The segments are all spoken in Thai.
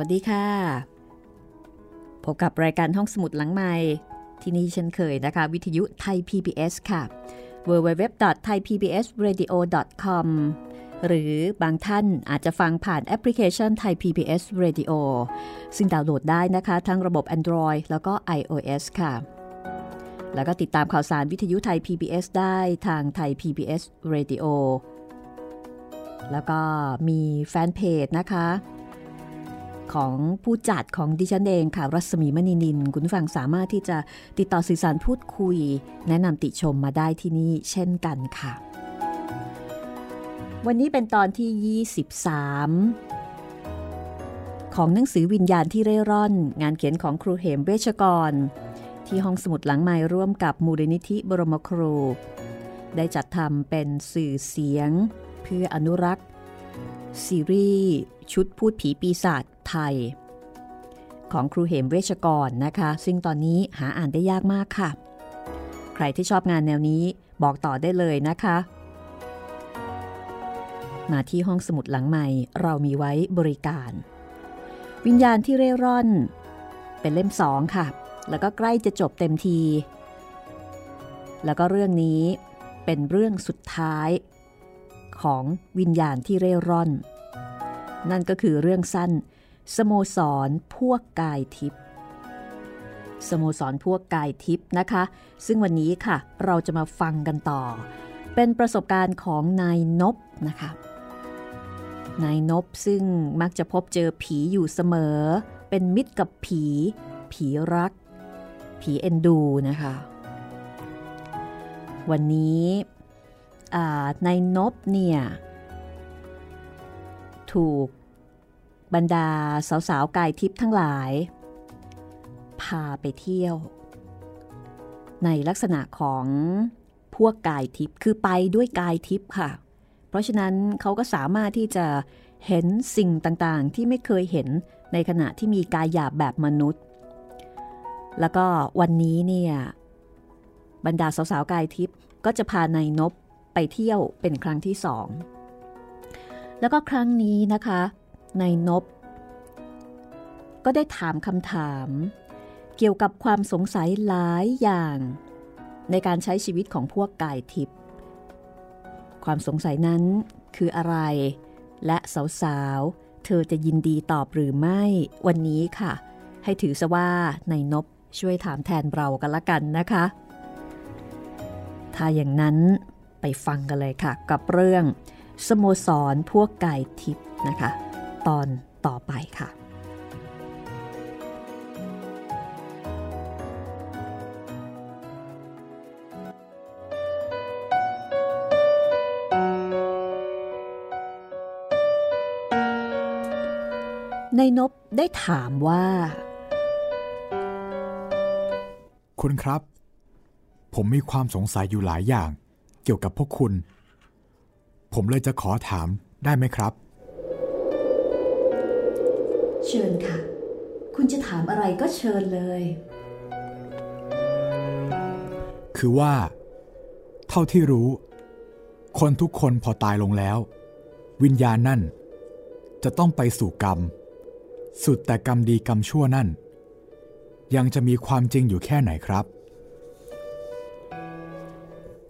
วัสดีค่ะ พบกับรายการห้องสมุดหลังใหม่ ที่นี่เช่นเคยนะคะ วิทยุไทย PBS ค่ะ www.thaipbsradio.com หรือบางท่านอาจจะฟังผ่านแอปพลิเคชันไทย PBS Radio ซึ่งดาวน์โหลดได้นะคะ ทั้งระบบ Android แล้วก็ iOS ค่ะ แล้วก็ติดตามข่าวสารวิทยุไทย PBS ได้ทางไทย PBS Radio แล้วก็มีแฟนเพจนะคะ ของผู้จัดของดิฉันเองค่ะ รัศมีมณีนิน คุณฟังสามารถที่จะติดต่อสื่อสารพูดคุย แนะนำติชมมาได้ที่นี่เช่นกันค่ะ วันนี้เป็นตอนที่ 23 ของหนังสือวิญญาณที่เร่ร่อน งานเขียนของครูเหมเวชกร ที่ห้องสมุดหลังไม้ร่วมกับมูลนิธิบรมครู ได้จัดทำเป็นสื่อเสียง เพื่ออนุรักษ์ซีรีส์ชุดพูดผีปีศาจ ไทย ของครูเหมเวชกรนะคะ ซึ่งตอนนี้หาอ่านได้ยากมากค่ะ ใครที่ชอบงานแนวนี้บอกต่อได้เลยนะคะ มาที่ห้องสมุดหลังใหม่เรามีไว้บริการ วิญญาณที่เร่ร่อน เป็นเล่มสองค่ะ แล้วก็ใกล้จะจบเต็มที แล้วก็เรื่องนี้เป็นเรื่องสุดท้ายของวิญญาณที่เร่ร่อน นั่นก็คือเรื่องสั้น สโมสรพวกกายทิพย์สโมสรพวกกายทิพย์นะคะ ซึ่งวันนี้ค่ะเราจะมาฟังกันต่อ เป็นประสบการณ์ของนายนบนะคะนายนบซึ่งมักจะพบเจอผีอยู่เสมอ เป็นมิตรกับผี ผีรัก ผีเอ็นดูนะคะ วันนี้ในนบเนี่ย ถูก บรรดาสาวๆกายทิพย์ทั้งหลาย พาไปเที่ยว ในลักษณะของพวกกายทิพย์คือไปด้วยกายทิพย์ค่ะ เพราะฉะนั้นเขาก็สามารถที่จะเห็นสิ่งต่างๆ ที่ไม่เคยเห็นในขณะที่มีกายหยาบแบบมนุษย์ แล้วก็วันนี้เนี่ยบรรดาสาวๆกายทิพย์ก็จะพานายนบไปเที่ยวเป็นครั้งที่สอง แล้วก็ครั้งนี้นะคะ นายนบก็ได้ถามคำถาม เกี่ยวกับความสงสัยหลายอย่าง ในการใช้ชีวิตของพวกกายทิพย์ความสงสัยนั้นคืออะไร และสาวๆ เธอจะยินดีตอบหรือไม่วันนี้ค่ะ ให้ถือซะว่าในนบช่วยถามแทนเรากันละกันนะคะ ถ้าอย่างนั้นไปฟังกันเลยค่ะ กับเรื่อง สโมสรพวกไก่ทิพย์นะคะ ตอนต่อไปค่ะในนบได้ถามว่า คุณครับ ผมมีความสงสัยอยู่หลายอย่าง เกี่ยวกับพวกคุณ ผมเลยจะขอถามได้ไหมครับ เชิญค่ะ คุณจะถามอะไรก็เชิญเลย คือว่า เท่าที่รู้ คนทุกคนพอตายลงแล้ว วิญญาณนั่น จะต้องไปสู่กรรม สุดแต่กรรมดีกรรมชั่วนั่น ยังจะมีความจริงอยู่แค่ไหนครับ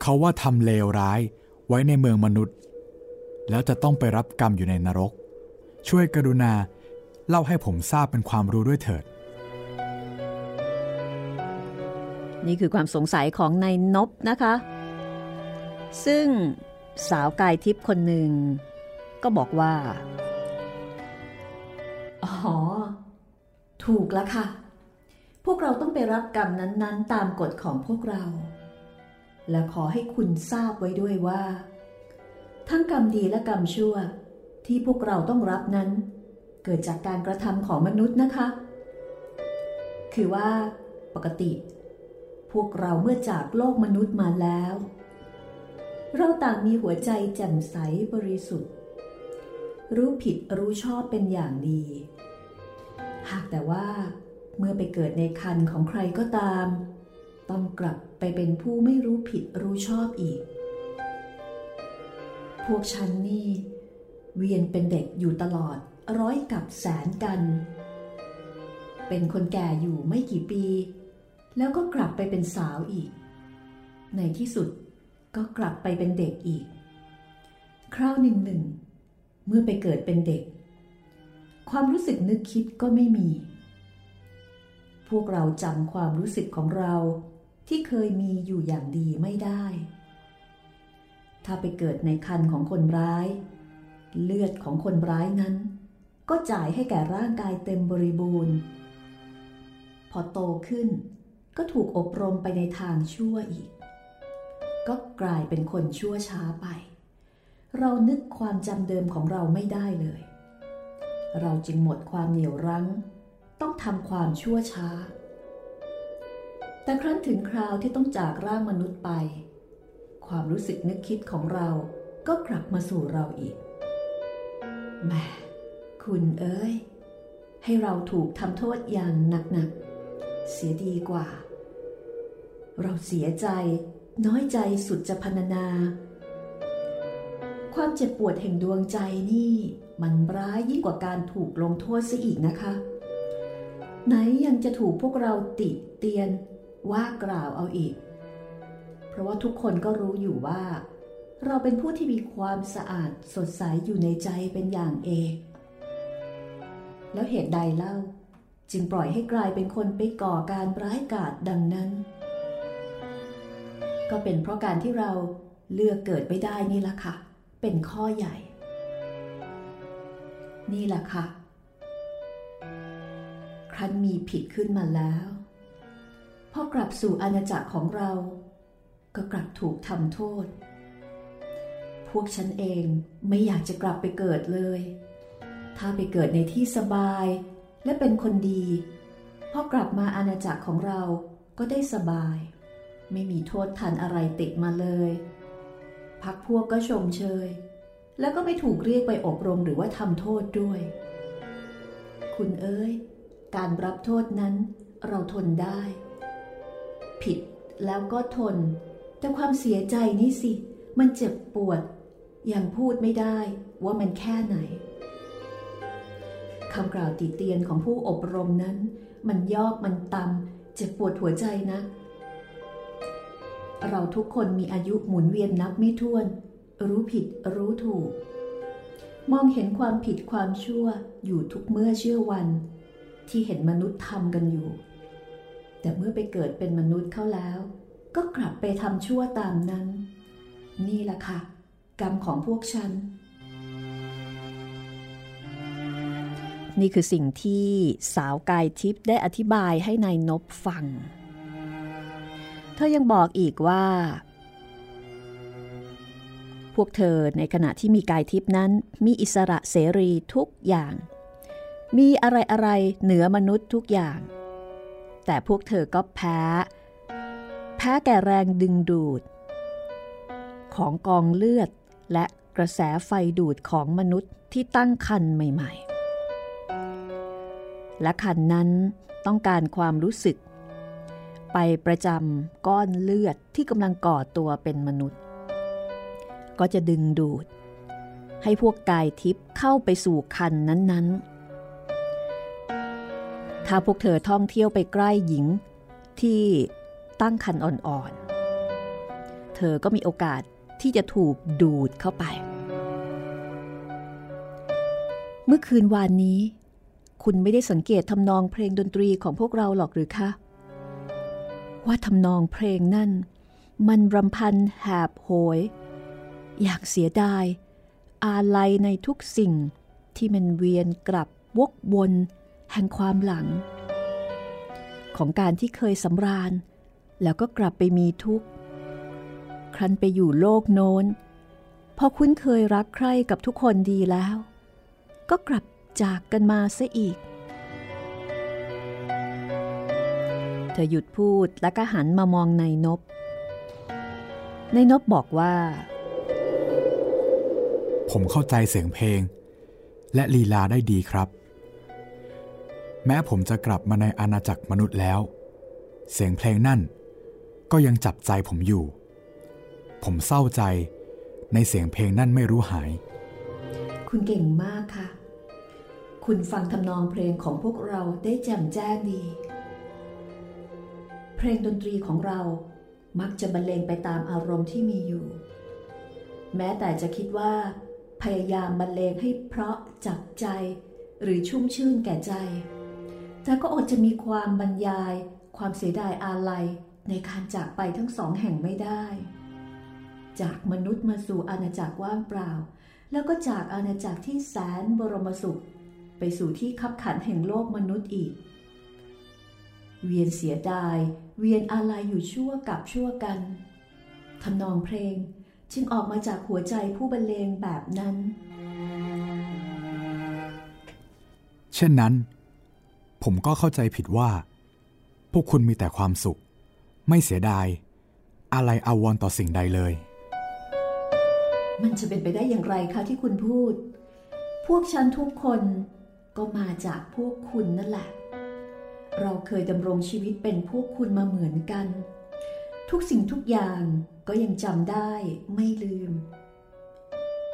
เขาว่าทำเลวร้ายไว้ในเมืองมนุษย์ แล้วจะต้องไปรับกรรมอยู่ในนรก ช่วยกรุณา เล่าให้ผมทราบเป็นความรู้ด้วยเถิด นี่คือความสงสัยของนายนบนะคะ ซึ่งสาวกายทิพย์คนหนึ่ง ก็บอกว่า อ๋อ ถูกแล้วค่ะ พวกเราต้องไปรับกรรมนั้น ๆ ตามกฎของพวกเรา และขอให้คุณทราบไว้ด้วยว่า ทั้งกรรมดีและกรรมชั่วที่พวกเราต้องรับนั้น เกิดจากการกระทำของมนุษย์นะคะ คือว่าปกติ พวกเราเมื่อจากโลกมนุษย์มาแล้ว เราต่างมีหัวใจแจ่มใสบริสุทธิ์ รู้ผิดรู้ชอบเป็นอย่างดี หากแต่ว่าเมื่อไปเกิดในคันของใครก็ตาม ต้องกลับไปเป็นผู้ไม่รู้ผิดรู้ชอบอีก พวกฉันนี่ เวียนเป็นเด็กอยู่ตลอด ร้อยกับแสนกัน เป็นคนแก่อยู่ไม่กี่ปี แล้วก็กลับไปเป็นสาวอีก ในที่สุดก็กลับไปเป็นเด็กอีก คราวหนึ่งหนึ่งเมื่อไปเกิดเป็นเด็ก ความรู้สึกนึกคิดก็ไม่มี พวกเราจำความรู้สึกของเราที่เคยมีอยู่อย่างดีไม่ได้ ถ้าไปเกิดในคันของคนร้าย เลือดของคนร้ายนั้น ก็จ่ายให้แก่ร่างกายเต็มบริบูรณ์ พอโตขึ้นก็ถูกอบรมไปในทางชั่วอีก ก็กลายเป็นคนชั่วช้าไป เรานึกความจำเดิมของเราไม่ได้เลย เราจึงหมดความเหนียวรั้ง ต้องทำความชั่วช้า แต่ครั้นถึงคราวที่ต้องจากร่างมนุษย์ไป ความรู้สึกนึกคิดของเราก็กลับมาสู่เราอีกแม คุณเอ้ย ให้เราถูกทำโทษอย่างหนักๆ เสียดีกว่า เราเสียใจน้อยใจสุดจะพรรณนา ความเจ็บปวดแห่งดวงใจนี่มันร้ายยิ่งกว่าการถูกลงโทษซะอีกนะคะ ไหนยังจะถูกพวกเราติเตียนว่ากล่าวเอาอีก เพราะว่าทุกคนก็รู้อยู่ว่า เราเป็นผู้ที่มีความสะอาดสดใสอยู่ในใจเป็นอย่างเอก แล้วเหตุใดเล่า จึงปล่อยให้กลายเป็นคนไปก่อการร้ายกาจดังนั้น ก็เป็นเพราะการที่เราเลือกเกิดไม่ได้นี่ละค่ะ เป็นข้อใหญ่ นี่แหละค่ะ ครั้นมีผิดขึ้นมาแล้วพอกลับสู่อาณาจักรของเรา ก็กลับถูกทำโทษ พวกฉันเองไม่อยากจะกลับไปเกิดเลย ถ้าไปเกิดในที่สบาย และเป็นคนดีพอกลับมาอาณาจักรของเราก็ได้สบาย ไม่มีโทษทันอะไรติดมาเลย พักพวกก็ชมเชย แล้วก็ไม่ถูกเรียกไปอบรมหรือว่าทำโทษด้วย คุณเอ้ย การรับโทษนั้นเราทนได้ ผิดแล้วก็ทน แต่ความเสียใจนี่สิ มันเจ็บปวด ยังพูดไม่ได้ว่ามันแค่ไหน คำกล่าวติเตียนของผู้อบรมนั้น มันยอกมันตำเจ็บปวดหัวใจนะ เราทุกคนมีอายุหมุนเวียนนับไม่ถ้วน รู้ผิดรู้ถูก มองเห็นความผิดความชั่วอยู่ทุกเมื่อเชื่อวัน ที่เห็นมนุษย์ทำกันอยู่ แต่เมื่อไปเกิดเป็นมนุษย์เข้าแล้ว ก็กลับไปทำชั่วตามนั้น นี่แหละค่ะ กรรมของพวกฉัน นี่คือสิ่งที่สาวกายทิพย์ได้อธิบายให้ในายนบฟัง เธอยังบอกอีกว่า พวกเธอในขณะที่มีกายทิพย์นั้นมีอิสระเสรีทุกอย่าง มีอะไรอะไรเหนือมนุษย์ทุกอย่าง แต่พวกเธอก็แพ้ แพ้แก่แรงดึงดูด ของกองเลือดและกระแสไฟดูดของมนุษย์ที่ตั้งคันใหม่ ๆ และคันนั้นต้องการความรู้สึก ไปประจำก้อนเลือดที่กำลังก่อตัวเป็นมนุษย์ ก็จะดึงดูด ให้พวกกายทิพย์เข้าไปสู่คันนั้นๆ ถ้าพวกเธอท่องเที่ยวไปใกล้หญิงที่ตั้งคันอ่อนๆ เธอก็มีโอกาสที่จะถูกดูดเข้าไป เมื่อคืนวานนี้ คุณไม่ได้สังเกตทำนองเพลงดนตรีของพวกเราหรอกหรือคะ ว่าทำนองเพลงนั่น มันรำพันแหบโหย อยากเสียดาย อาลัยในทุกสิ่งที่มันเวียนกลับวกวนแห่งความหลัง ของการที่เคยสำราญ แล้วก็กลับไปมีทุกข์ ครั้นไปอยู่โลกโน้น พอคุ้นเคยรักใคร่กับทุกคนดีแล้ว ก็กลับ จากกันมาซะอีก เธอหยุดพูดแล้วก็หันมามองนายนบนายนบบอกว่า ผมเข้าใจเสียงเพลง และลีลาได้ดีครับ แม้ผมจะกลับมาในอาณาจักรมนุษย์แล้ว เสียงเพลงนั่น ก็ยังจับใจผมอยู่ ผมเศร้าใจในเสียงเพลงนั่นไม่รู้หาย คุณเก่งมากค่ะ คุณฟังทำนองเพลงของพวกเราได้แจ่มแจ้งดี เพลงดนตรีของเรามักจะบรรเลงไปตามอารมณ์ที่มีอยู่ แม้แต่จะคิดว่า พยายามบรรเลงให้เพราะจับใจ หรือชุ่มชื่นแก่ใจ แต่ก็อดจะมีความบรรยาย ความเสียดายอาลัยในการจากไปทั้งสองแห่งไม่ได้ จากมนุษย์มาสู่อาณาจักรว่างเปล่า แล้วก็จากอาณาจักรที่แสนบรมสุข ไปสู่ที่คับขันแห่งโลกมนุษย์อีก เวียนเสียดาย เวียนอาลัยอยู่ชั่วกับชั่วกันทำนองเพลงจึงออกมาจากหัวใจผู้บรรเลงแบบนั้น เช่นนั้น ผมก็เข้าใจผิดว่า พวกคุณมีแต่ความสุข ไม่เสียดาย อะไรอาวรณ์ต่อสิ่งใดเลย มันจะเป็นไปได้อย่างไรคะที่คุณพูด พวกฉันทุกคน ก็มาจากพวกคุณนั่นแหละ เราเคยดำรงชีวิตเป็นพวกคุณมาเหมือนกัน ทุกสิ่งทุกอย่างก็ยังจำได้ไม่ลืม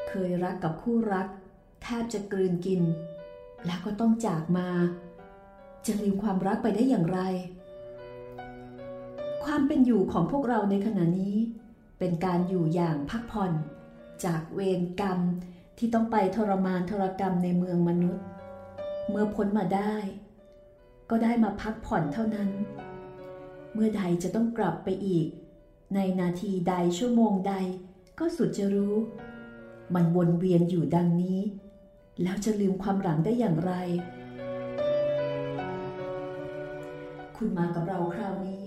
เคยรักกับคู่รัก แทบจะกลืนกิน แล้วก็ต้องจากมา จะลืมความรักไปได้อย่างไร ความเป็นอยู่ของพวกเราในขณะนี้ เป็นการอยู่อย่างพักผ่อน จากเวรกรรมที่ต้องไปทรมานทรกรรมในเมืองมนุษย์ เมื่อพ้นมาได้ ก็ได้มาพักผ่อนเท่านั้น เมื่อใดจะต้องกลับไปอีก ในนาทีใดชั่วโมงใดก็สุดจะรู้ มันวนเวียนอยู่ดังนี้ แล้วจะลืมความหลังได้อย่างไร คุณมากับเราคราวนี้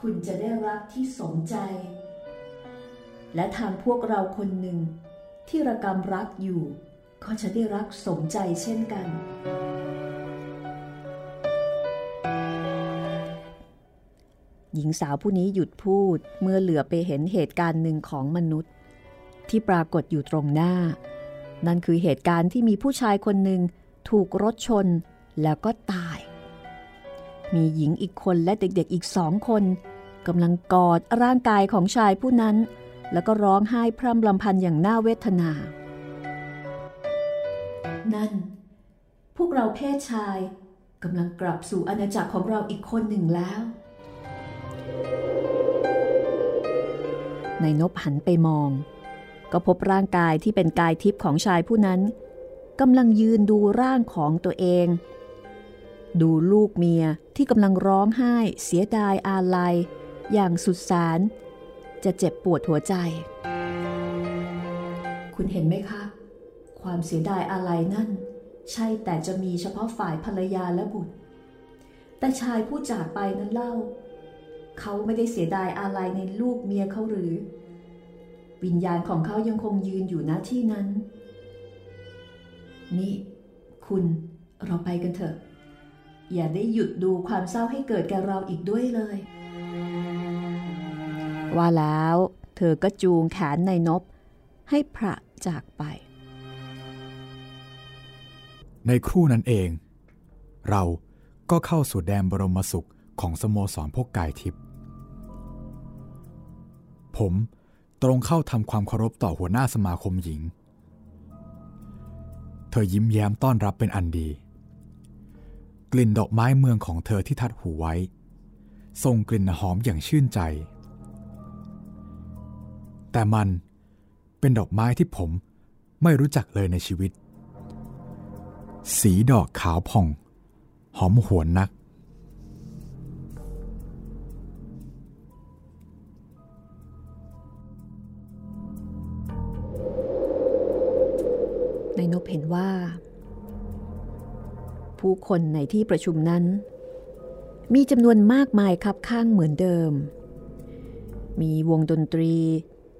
คุณจะได้รักที่สมใจ และทางพวกเราคนหนึ่งที่ระกำรักอยู่ ก็จะได้รักสมใจเช่นกัน หญิงสาวผู้นี้หยุดพูดเมื่อเหลือไปเห็นเหตุการณ์หนึ่งของมนุษย์ ที่ปรากฏอยู่ตรงหน้า นั่นคือเหตุการณ์ที่มีผู้ชายคนหนึ่งถูกรถชนแล้วก็ตาย มีหญิงอีกคนและเด็กๆอีกสองคนกำลังกอดร่างกายของชายผู้นั้น แล้วก็ร้องไห้พร่ำลำพันอย่างน่าเวทนา นั่น พวกเราเพศชายกำลังกลับสู่อาณาจักรของเราอีกคนหนึ่งแล้วนายนบหันไปมอง ก็พบร่างกายที่เป็นกายทิพย์ของชายผู้นั้นกำลังยืนดูร่างของตัวเอง ดูลูกเมียที่กำลังร้องไห้เสียดายอาลัย อย่างสุดสาร จะเจ็บปวดหัวใจ คุณเห็นไหมคะ ความเสียดายอาลัยนั่น ใช่แต่จะมีเฉพาะฝ่ายภรรยาและบุตร แต่ชายผู้จากไปนั้นเล่า เขาไม่ได้เสียดายอาลัยในลูกเมียเขาหรือ วิญญาณของเขายังคงยืนอยู่ณที่นั้น นี่คุณเราไปกันเถอะ อย่าได้หยุดดูความเศร้าให้เกิดแก่เราอีกด้วยเลย ว่าแล้ว เธอก็จูงแขนในนบให้พระจากไป ในครู่นั้นเอง เราก็เข้าสู่แดนบรมสุขของสโมสรพวกกายทิพย์ผมตรงเข้าทำความเคารพต่อหัวหน้าสมาคมหญิง เธอยิ้มแย้มต้อนรับเป็นอันดี กลิ่นดอกไม้เมืองของเธอที่ทัดหูไว้ส่งกลิ่นหอมอย่างชื่นใจ แต่มันเป็นดอกไม้ที่ผมไม่รู้จักเลยในชีวิต สีดอกขาวผ่อง หอมหวนนัก ในนบเห็นว่า ผู้คนในที่ประชุมนั้น มีจำนวนมากมายครับข้างเหมือนเดิม มีวงดนตรี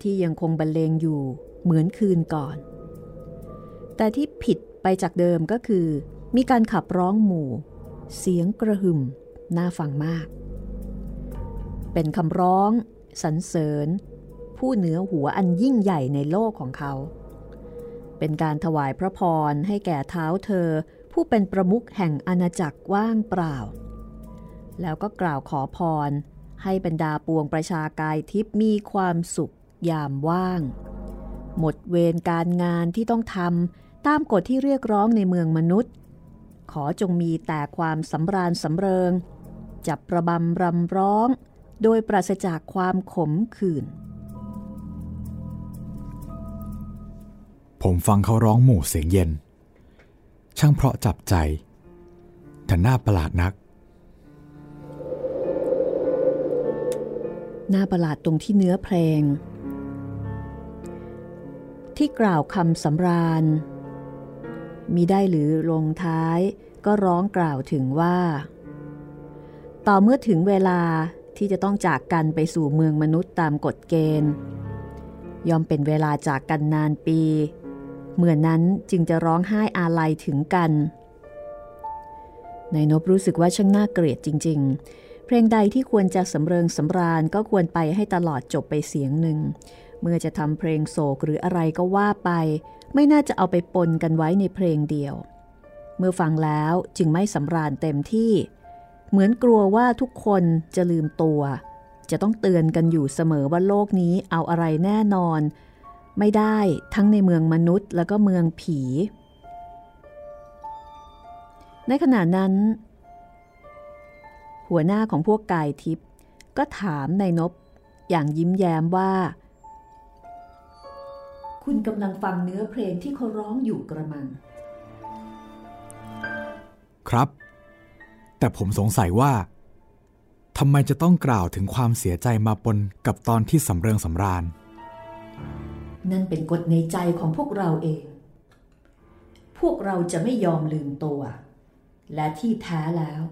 ที่ยังคงบรรเลงอยู่เหมือนคืนก่อน แต่ที่ผิด ไปจากเดิมก็คือ มีการขับร้องหมู่ เสียงกระหึ่มน่าฟังมาก เป็นคำร้องสรรเสริญ ผู้เหนือหัวอันยิ่งใหญ่ในโลกของเขา เป็นการถวายพระพรให้แก่เท้าเธอ ผู้เป็นประมุขแห่งอาณาจักรว่างเปล่า แล้วก็กล่าวขอพร ให้บรรดาปวงประชากายทิพย์มีความสุขยามว่าง หมดเวรการงานที่ต้องทำ ตามกฎที่เรียกร้องในเมืองมนุษย์ ขอจงมีแต่ความสำราญสำเริง จับประบำรำร้อง โดยปราศจากความขมขื่น ผมฟังเขาร้องหมู่เสียงเย็น ช่างเพราะจับใจแต่น่าประหลาดนัก น่าประหลาดตรงที่เนื้อเพลง ที่กล่าวคำสำราญ มีได้หรือลงท้ายก็ร้องกล่าวถึงว่า ต่อเมื่อถึงเวลาที่จะต้องจากกันไปสู่เมืองมนุษย์ตามกฎเกณฑ์ ยอมเป็นเวลาจากกันนานปี เมื่อนั้นจึงจะร้องไห้อาลัยถึงกันนายนบรู้สึกว่าช่างน่าเกลียดจริง ๆ เพลงใดที่ควรจะสำเริงสำราญก็ควรไปให้ตลอดจบไปเสียงหนึ่ง เมื่อจะทำเพลงโศกหรืออะไรก็ว่าไป ไม่น่าจะเอาไปปนกันไว้ในเพลงเดียว เมื่อฟังแล้วจึงไม่สำราญเต็มที่ เหมือนกลัวว่าทุกคนจะลืมตัว จะต้องเตือนกันอยู่เสมอว่าโลกนี้เอาอะไรแน่นอน ไม่ได้ทั้งในเมืองมนุษย์แล้วก็เมืองผี ในขณะนั้น หัวหน้าของพวกกายทิพย์ก็ถามนายนบอย่างยิ้มแย้มว่า คุณกำลังฟังเนื้อเพลงที่เขาร้องอยู่กระมัง ครับ แต่ผมสงสัยว่าทำไมจะต้องกล่าวถึงความเสียใจมาปนกับตอนที่สำเริงสำราญ นั่นเป็นกฎในใจของพวกเราเอง พวกเราจะไม่ยอมลืมตัว และที่แท้แล้ว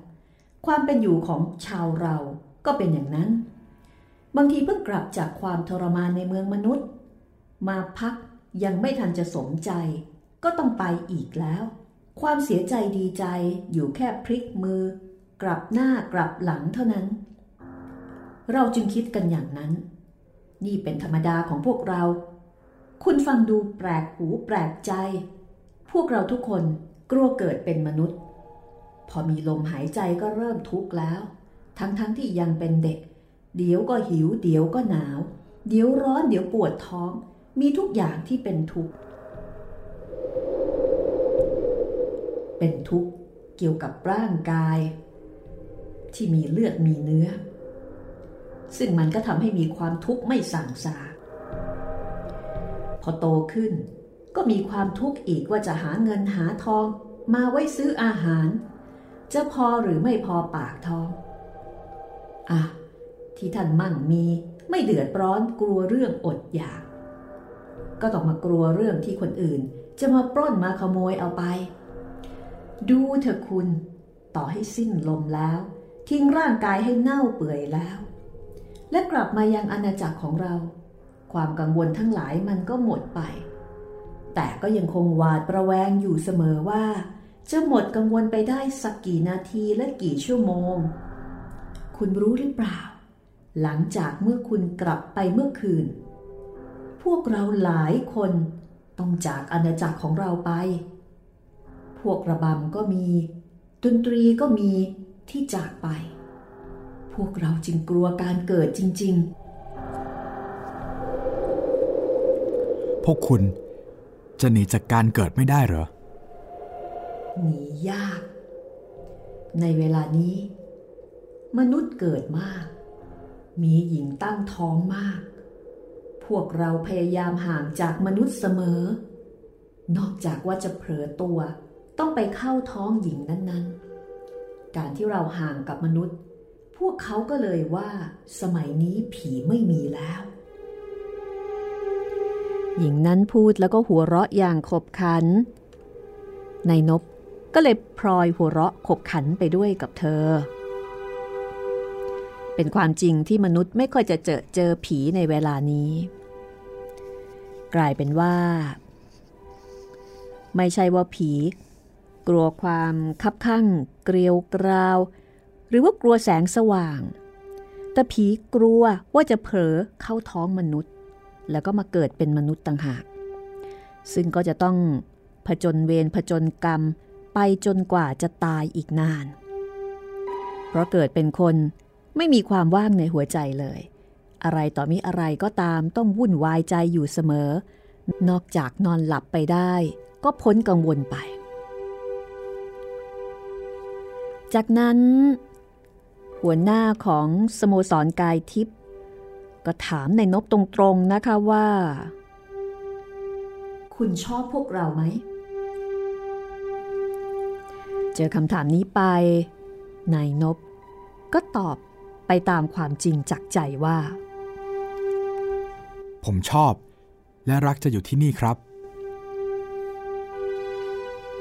ความเป็นอยู่ของชาวเราก็เป็นอย่างนั้น บางทีเพิ่งกลับจากความทรมานในเมืองมนุษย์ มาพักยังไม่ทันจะสมใจ ก็ต้องไปอีกแล้ว ความเสียใจดีใจอยู่แค่พลิกมือ กลับหน้ากลับหลังเท่านั้น เราจึงคิดกันอย่างนั้น นี่เป็นธรรมดาของพวกเรา คุณฟังดูแปลกหูแปลกใจ พวกเราทุกคนกลัวเกิดเป็นมนุษย์ พอมีลมหายใจก็เริ่มทุกข์แล้ว ทั้งๆทที่ยังเป็นเด็ก เดี๋ยวก็หิว เดี๋ยวก็หนาว เดี๋ยวร้อนเดี๋ยวปวดท้อง มีทุกอย่างที่เป็นทุกข์ เป็นทุกข์เกี่ยวกับร่างกาย ที่มีเลือดมีเนื้อ ซึ่งมันก็ทำให้มีความทุกข์ไม่สั่งสา พอโตขึ้น ก็มีความทุกข์อีกว่าจะหาเงินหาทอง มาไว้ซื้ออาหาร จะพอหรือไม่พอปากท้องอะที่ท่านมั่งมีไม่เดือดร้อนกลัวเรื่องอดอยาก ก็ต้องมากลัวเรื่องที่คนอื่น จะมาปล้นมาขโมยเอาไป ดูเถอะคุณ ต่อให้สิ้นลมแล้ว ทิ้งร่างกายให้เน่าเปื่อยแล้ว และกลับมายังอาณาจักรของเรา ความกังวลทั้งหลายมันก็หมดไป แต่ก็ยังคงหวาดประแวงอยู่เสมอว่า จะหมดกังวลไปได้สักกี่นาทีและกี่ชั่วโมง คุณรู้หรือเปล่า หลังจากเมื่อคุณกลับไปเมื่อคืน พวกเราหลายคนต้องจากอาณาจักรของเราไป พวกระบำก็มี ดนตรีก็มีที่จากไป พวกเราจึงกลัวการเกิดจริงพวกคุณจะหนีจากการเกิดไม่ได้เหรอๆหนียาก ในเวลานี้ มนุษย์เกิดมาก มีหญิงตั้งท้องมากพ วกเราพยายามห่างจากมนุษย์เสมอ นอกจากว่าจะเผลอตัว ต้องไปเข้าท้องหญิงนั้นๆ การที่เราห่างกับมนุษย์ พวกเขาก็เลยว่า สมัยนี้ผีไม่มีแล้ว หญิงนั้นพูดแล้วก็หัวเราะอย่างขบขันนายนบก็เลยพลอยหัวเราะขบขันไปด้วยกับเธอ เป็นความจริงที่มนุษย์ไม่ค่อยจะเจอเจอผีในเวลานี้ กลายเป็นว่า ไม่ใช่ว่าผี กลัวความคับข้างเกลียวกราว หรือว่ากลัวแสงสว่าง แต่ผีกลัวว่าจะเผลอเข้าท้องมนุษย์ แล้วก็มาเกิดเป็นมนุษย์ต่างหาก ซึ่งก็จะต้องผจญเวรผจญกรรมไปจนกว่าจะตายอีกนาน เพราะเกิดเป็นคนไม่มีความว่างในหัวใจเลย อะไรต่อมีอะไรก็ตามต้องวุ่นวายใจอยู่เสมอ นอกจากนอนหลับไปได้ ก็พ้นกังวลไป จากนั้น หัวหน้าของสโมสรกายทิพย์ก็ถามในนบตรงๆนะคะว่า คุณชอบพวกเราไหม เจอคำถามนี้ไปนายนบก็ตอบไปตามความจริงจากใจว่า ผมชอบ และรักจะอยู่ที่นี่ครับ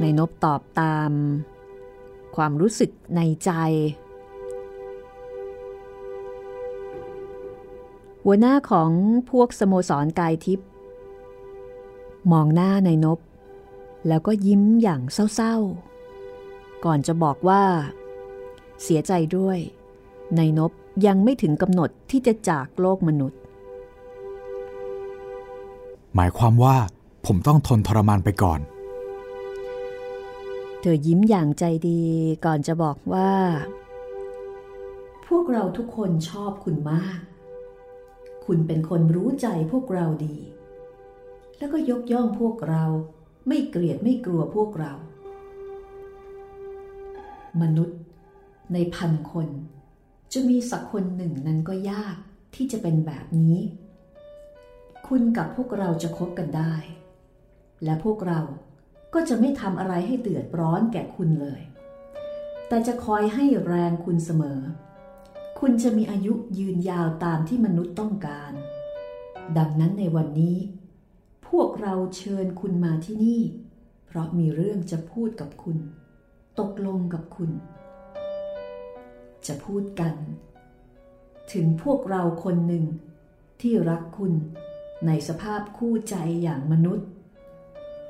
นายนบตอบตาม ความรู้สึกในใจ หัวหน้าของพวกสโมสรกายทิพย์มองหน้านายนบ แล้วก็ยิ้มอย่างเศร้าๆ ก่อนจะบอกว่า เสียใจด้วยนายนบยังไม่ถึงกำหนดที่จะจากโลกมนุษย์ หมายความว่าผมต้องทนทรมานไปก่อน เธอยิ้มอย่างใจดีก่อนจะบอกว่า พวกเราทุกคนชอบคุณมาก คุณเป็นคนรู้ใจพวกเราดี แล้วก็ยกย่องพวกเราไม่เกลียดไม่กลัวพวกเรา มนุษย์ในพันคน จะมีสักคนหนึ่งนั้นก็ยากที่จะเป็นแบบนี้ คุณกับพวกเราจะคบกันได้ และพวกเราก็จะไม่ทำอะไรให้เดือดร้อนแก่คุณเลย แต่จะคอยให้แรงคุณเสมอ คุณจะมีอายุยืนยาวตามที่มนุษย์ต้องการ ดังนั้นในวันนี้ พวกเราเชิญคุณมาที่นี่ เพราะมีเรื่องจะพูดกับคุณ ตกลงกับคุณ จะพูดกัน ถึงพวกเราคนหนึ่งที่รักคุณ ในสภาพคู่ใจอย่างมนุษย์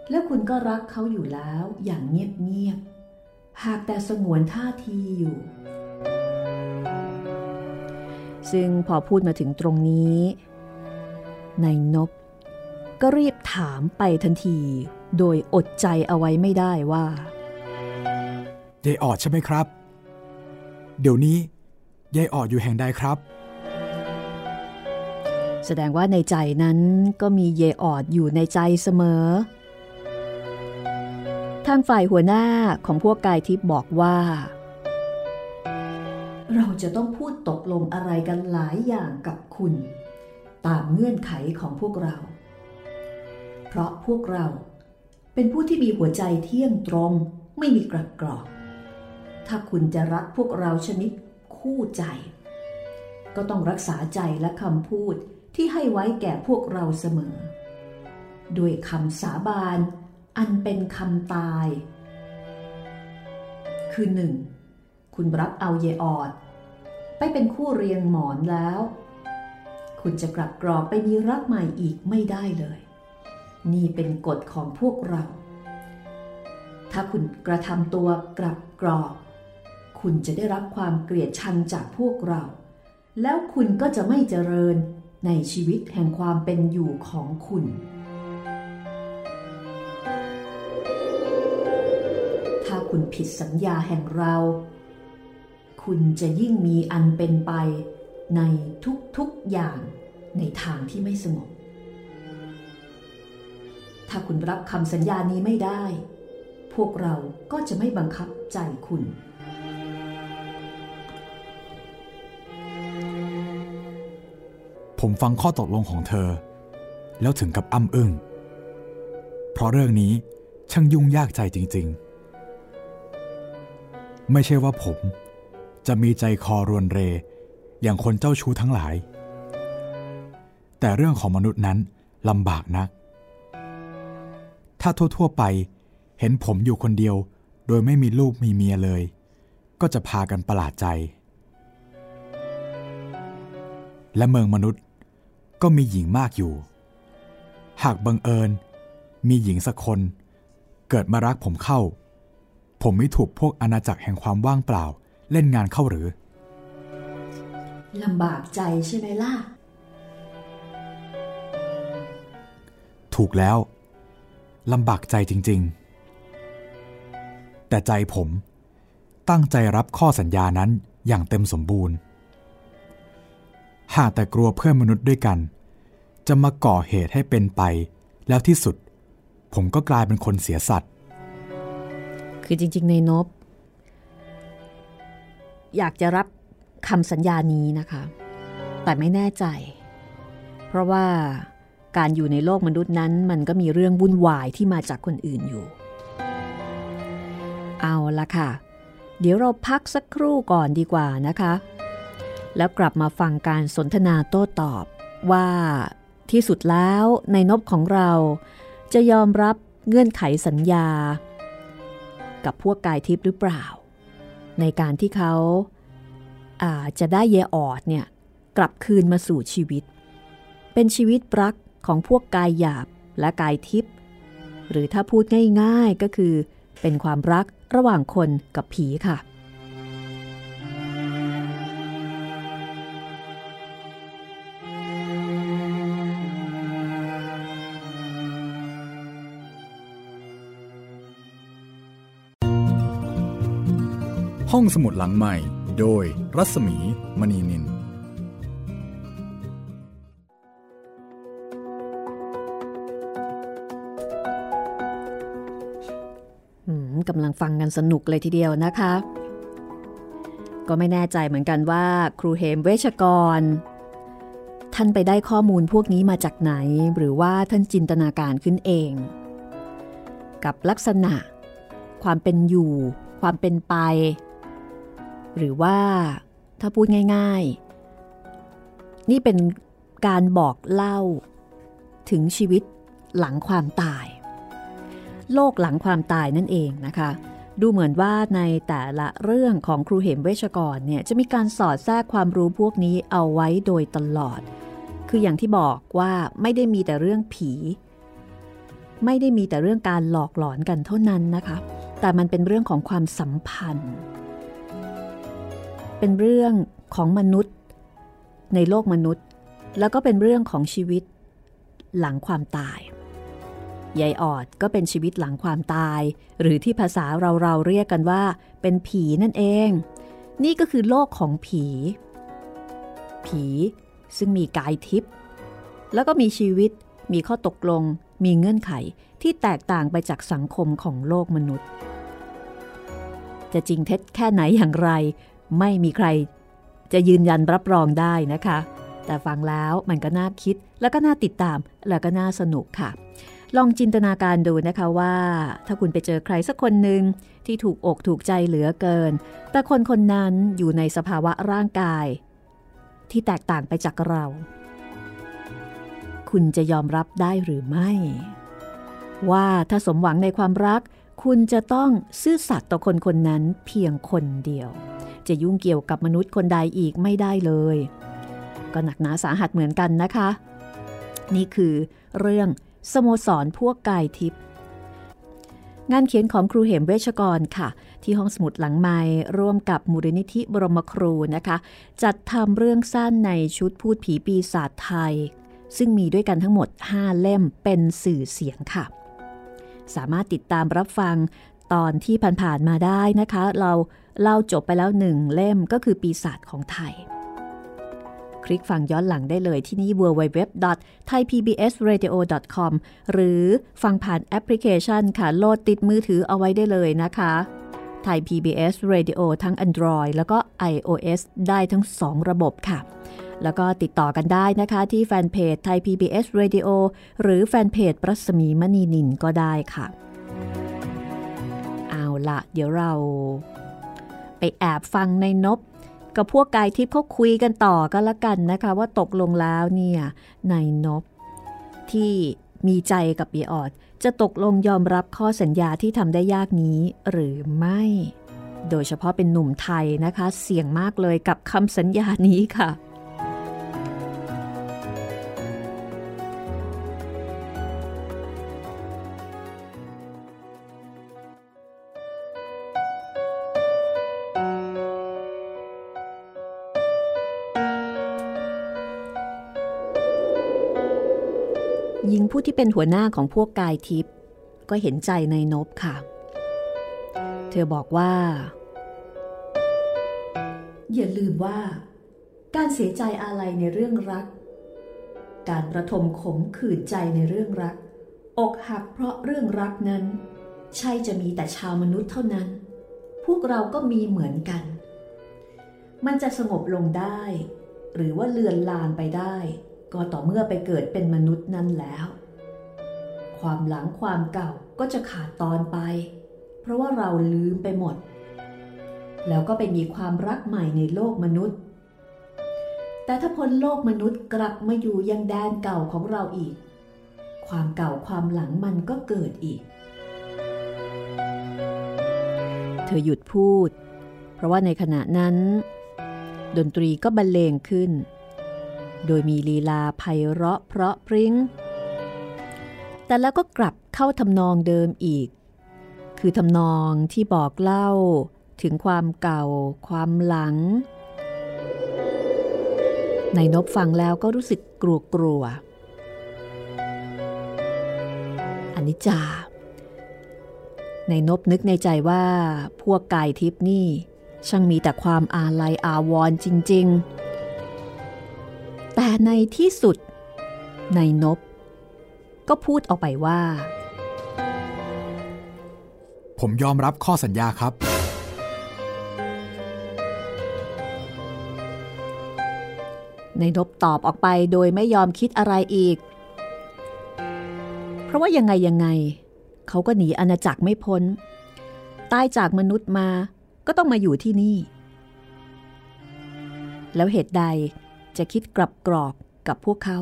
และคุณก็รักเขาอยู่แล้วอย่างเงียบๆหากแต่สงวนท่าทีอยู่ ซึ่งพอพูดมาถึงตรงนี้ นายนบก็รีบถามไปทันที โดยอดใจเอาไว้ไม่ได้ว่ายายออดใช่ไหมครับ เดี๋ยวนี้ยายออดอยู่แห่งใดครับ แสดงว่าในใจนั้นก็มีเยออดอยู่ในใจเสมอ ทางฝ่ายหัวหน้าของพวกกายทิพย์บอกว่า เราจะต้องพูดตกลงอะไรกันหลายอย่างกับคุณ ตามเงื่อนไขของพวกเรา เพราะพวกเราเป็นผู้ที่มีหัวใจเที่ยงตรงไม่มีกระกรอก ถ้าคุณจะรักพวกเราชนิดคู่ใจ ก็ต้องรักษาใจและคำพูด ที่ให้ไว้แก่พวกเราเสมอ ด้วยคำสาบานอันเป็นคำตาย คือหนึ่งคุณรับเอาเยออด ไปเป็นคู่เรียงหมอนแล้ว คุณจะกลับกรอกไปมีรักใหม่อีกไม่ได้เลย นี่เป็นกฎของพวกเรา ถ้าคุณกระทำตัวกลับกรอกคุณจะได้รับความเกลียดชังจากพวกเรา แล้วคุณก็จะไม่เจริญ ในชีวิตแห่งความเป็นอยู่ของคุณ ถ้าคุณผิดสัญญาแห่งเรา คุณจะยิ่งมีอันเป็นไปในทุกๆอย่างในทางที่ไม่สงบ ถ้าคุณรับคำสัญญานี้ไม่ได้ พวกเราก็จะไม่บังคับใจคุณ ผมฟังข้อตกลงของเธอ แล้วถึงกับอ้ำอึง้ง เพราะเรื่องนี้ช่างยุ่งยากใจจริง ๆ ไม่ใช่ว่าผมจะมีใจคอรวนเร อย่างคนเจ้าชู้ทั้งหลาย แต่เรื่องของมนุษย์นั้นลำบากนัก ถ้าทั่ว ๆ ไปเห็นผมอยู่คนเดียวโดยไม่มีลูกมีเมียเลย ก็จะพากันประหลาดใจ และเมืองมนุษย์ ก็มีหญิงมากอยู่ หากบังเอิญ มีหญิงสักคน เกิดมารักผมเข้า ผมไม่ถูกพวกอาณาจักรแห่งความว่างเปล่า เล่นงานเข้าหรือลำบากใจใช่ไหมล่ะ ถูกแล้วลำบากใจจริง ๆ แต่ใจผมตั้งใจรับข้อสัญญานั้นอย่างเต็มสมบูรณ์ หากแต่กลัวเพื่อนมนุษย์ด้วยกัน จะมาก่อเหตุให้เป็นไป แล้วที่สุด ผมก็กลายเป็นคนเสียสัตว์ คือจริง ๆ ในนบ อยากจะรับคำสัญญานี้นะคะ แต่ไม่แน่ใจ เพราะว่าการอยู่ในโลกมนุษย์นั้น มันก็มีเรื่องวุ่นวายที่มาจากคนอื่นอยู่ เอาละค่ะ เดี๋ยวเราพักสักครู่ก่อนดีกว่านะคะ แล้วกลับมาฟังการสนทนาโต้ตอบ ว่าที่สุดแล้วในนบของเราจะยอมรับเงื่อนไขสัญญา กับพวกกายทิพย์หรือเปล่า ในการที่เขาาจะได้เยออดเนี่ยกลับคืนมาสู่ชีวิต เป็นชีวิตรักของพวกกายหยาบและกายทิพย์หรือถ้าพูดง่ายๆก็คือ เป็นความรักระหว่างคนกับผีค่ะ ห้องสมุดหลังใหม่ โดยรัศมีมณีนิน กำลังฟังกันสนุกเลยทีเดียวนะคะ ก็ไม่แน่ใจเหมือนกันว่า ครูเหมเวชกร ท่านไปได้ข้อมูลพวกนี้มาจากไหน หรือว่าท่านจินตนาการขึ้นเอง กับลักษณะ ความเป็นอยู่ความเป็นไป หรือว่าถ้าพูดง่าย ๆ นี่เป็นการบอกเล่า ถึงชีวิตหลังความตาย โลกหลังความตายนั่นเองนะคะ ดูเหมือนว่าในแต่ละเรื่องของครูเหมเวชกรเนี่ยจะมีการสอดแทรกความรู้พวกนี้เอาไว้โดยตลอด คืออย่างที่บอกว่าไม่ได้มีแต่เรื่องผี ไม่ได้มีแต่เรื่องการหลอกหลอนกันเท่านั้นนะคะ แต่มันเป็นเรื่องของความสัมพันธ์ เป็นเรื่องของมนุษย์ ในโลกมนุษย์ แล้วก็เป็นเรื่องของชีวิต หลังความตายยายออดก็เป็นชีวิตหลังความตาย หรือที่ภาษาเราเราเรียกกันว่า เป็นผีนั่นเอง นี่ก็คือโลกของผี ผีซึ่งมีกายทิพย์แล้วก็มีชีวิต มีข้อตกลง มีเงื่อนไขที่แตกต่างไปจากสังคมของโลกมนุษย์ จะจริงเท็จแค่ไหนอย่างไร ไม่มีใครจะยืนยันรับรองได้นะคะ แต่ฟังแล้วมันก็น่าคิด แล้วก็น่าติดตาม แล้วก็น่าสนุกค่ะ ลองจินตนาการดูนะคะว่า ถ้าคุณไปเจอใครสักคนหนึ่งที่ถูกอกถูกใจเหลือเกิน แต่คนคนนั้นอยู่ในสภาวะร่างกาย ที่แตกต่างไปจากเรา คุณจะยอมรับได้หรือไม่ ว่าถ้าสมหวังในความรัก คุณจะต้องซื่อสัตย์ต่อคนคนนั้นเพียงคนเดียว จะยุ่งเกี่ยวกับมนุษย์คนใดอีกไม่ได้เลย ก็หนักหนาสาหัสเหมือนกันนะคะ นี่คือเรื่องสโมสรพวกกายทิพย์งานเขียนของครูเหมเวชกรค่ะ ที่ห้องสมุดหลังไม้ร่วมกับมูลนิธิบรมครูนะคะ จัดทำเรื่องสั้นในชุดพูดผีปีศาจไทย ซึ่งมีด้วยกันทั้งหมด 5 เล่มเป็นสื่อเสียงค่ะ สามารถติดตามรับฟังตอนที่ผ่านๆมาได้นะคะ เรา เล่าจบไปแล้วหนึ่งเล่มก็คือปีศาจของไทย คลิกฟังย้อนหลังได้เลยที่นี่ www.thaipbsradio.com หรือฟังผ่านแอปพลิเคชันค่ะโหลดติดมือถือเอาไว้ได้เลยนะคะไทย PBS Radio ทั้ง Android แล้วก็ iOS ได้ทั้ง 2 ระบบค่ะ แล้วก็ติดต่อกันได้นะคะที่แฟนเพจไทย PBS Radio หรือแฟนเพจปรัศมีมณีนินก็ได้ค่ะ เอาละเดี๋ยวเรา ไปแอบฟังในนบ กับพวกกายทิพย์เขาคุยกันต่อก็แล้วกันนะคะ ว่าตกลงแล้วเนี่ยในนบที่มีใจกับเบียออด จะตกลงยอมรับข้อสัญญาที่ทำได้ยากนี้หรือไม่ โดยเฉพาะเป็นหนุ่มไทยนะคะ เสี่ยงมากเลยกับคำสัญญานี้ค่ะ หญิงผู้ที่เป็นหัวหน้าของพวกกายทิพย์ก็เห็นใจในนบค่ะ เธอบอกว่า อย่าลืมว่า การเสียใจอะไรในเรื่องรัก การประทมขมขื่นใจในเรื่องรัก อกหักเพราะเรื่องรักนั้น ใช่จะมีแต่ชาวมนุษย์เท่านั้น พวกเราก็มีเหมือนกัน มันจะสงบลงได้ หรือว่าเลือนลานไปได้ ก็ต่อเมื่อไปเกิดเป็นมนุษย์นั้นแล้ว ความหลังความเก่าก็จะขาดตอนไป เพราะว่าเราลืมไปหมด แล้วก็ไปมีความรักใหม่ในโลกมนุษย์ แต่ถ้าพ้นโลกมนุษย์กลับมาอยู่ยังแดนเก่าของเราอีก ความเก่าความหลังมันก็เกิดอีก เธอหยุดพูด เพราะว่าในขณะนั้น ดนตรีก็บรรเลงขึ้น โดยมีลีลาไพเราะเพราะพริ้ง แต่แล้วก็กลับเข้าทำนองเดิมอีก คือทำนองที่บอกเล่าถึงความเก่า ความหลัง ในนบฟังแล้วก็รู้สึกกลัวกลัวอันนี้จา ในนบนึกในใจว่าพวกกายทิพนี่ ช่างมีแต่ความอาลัยอาวรณ์จริง ๆ แต่ในที่สุดนายนบ ก็พูดออกไปว่า ผมยอมรับข้อสัญญาครับนายนบตอบออกไปโดยไม่ยอมคิดอะไรอีก เพราะว่ายังไงยังไง เขาก็หนีอาณาจักรไม่พ้น ตายจากมนุษย์มาก็ต้องมาอยู่ที่นี่ แล้วเหตุใด จะคิดกลับกรอกกับพวกเขา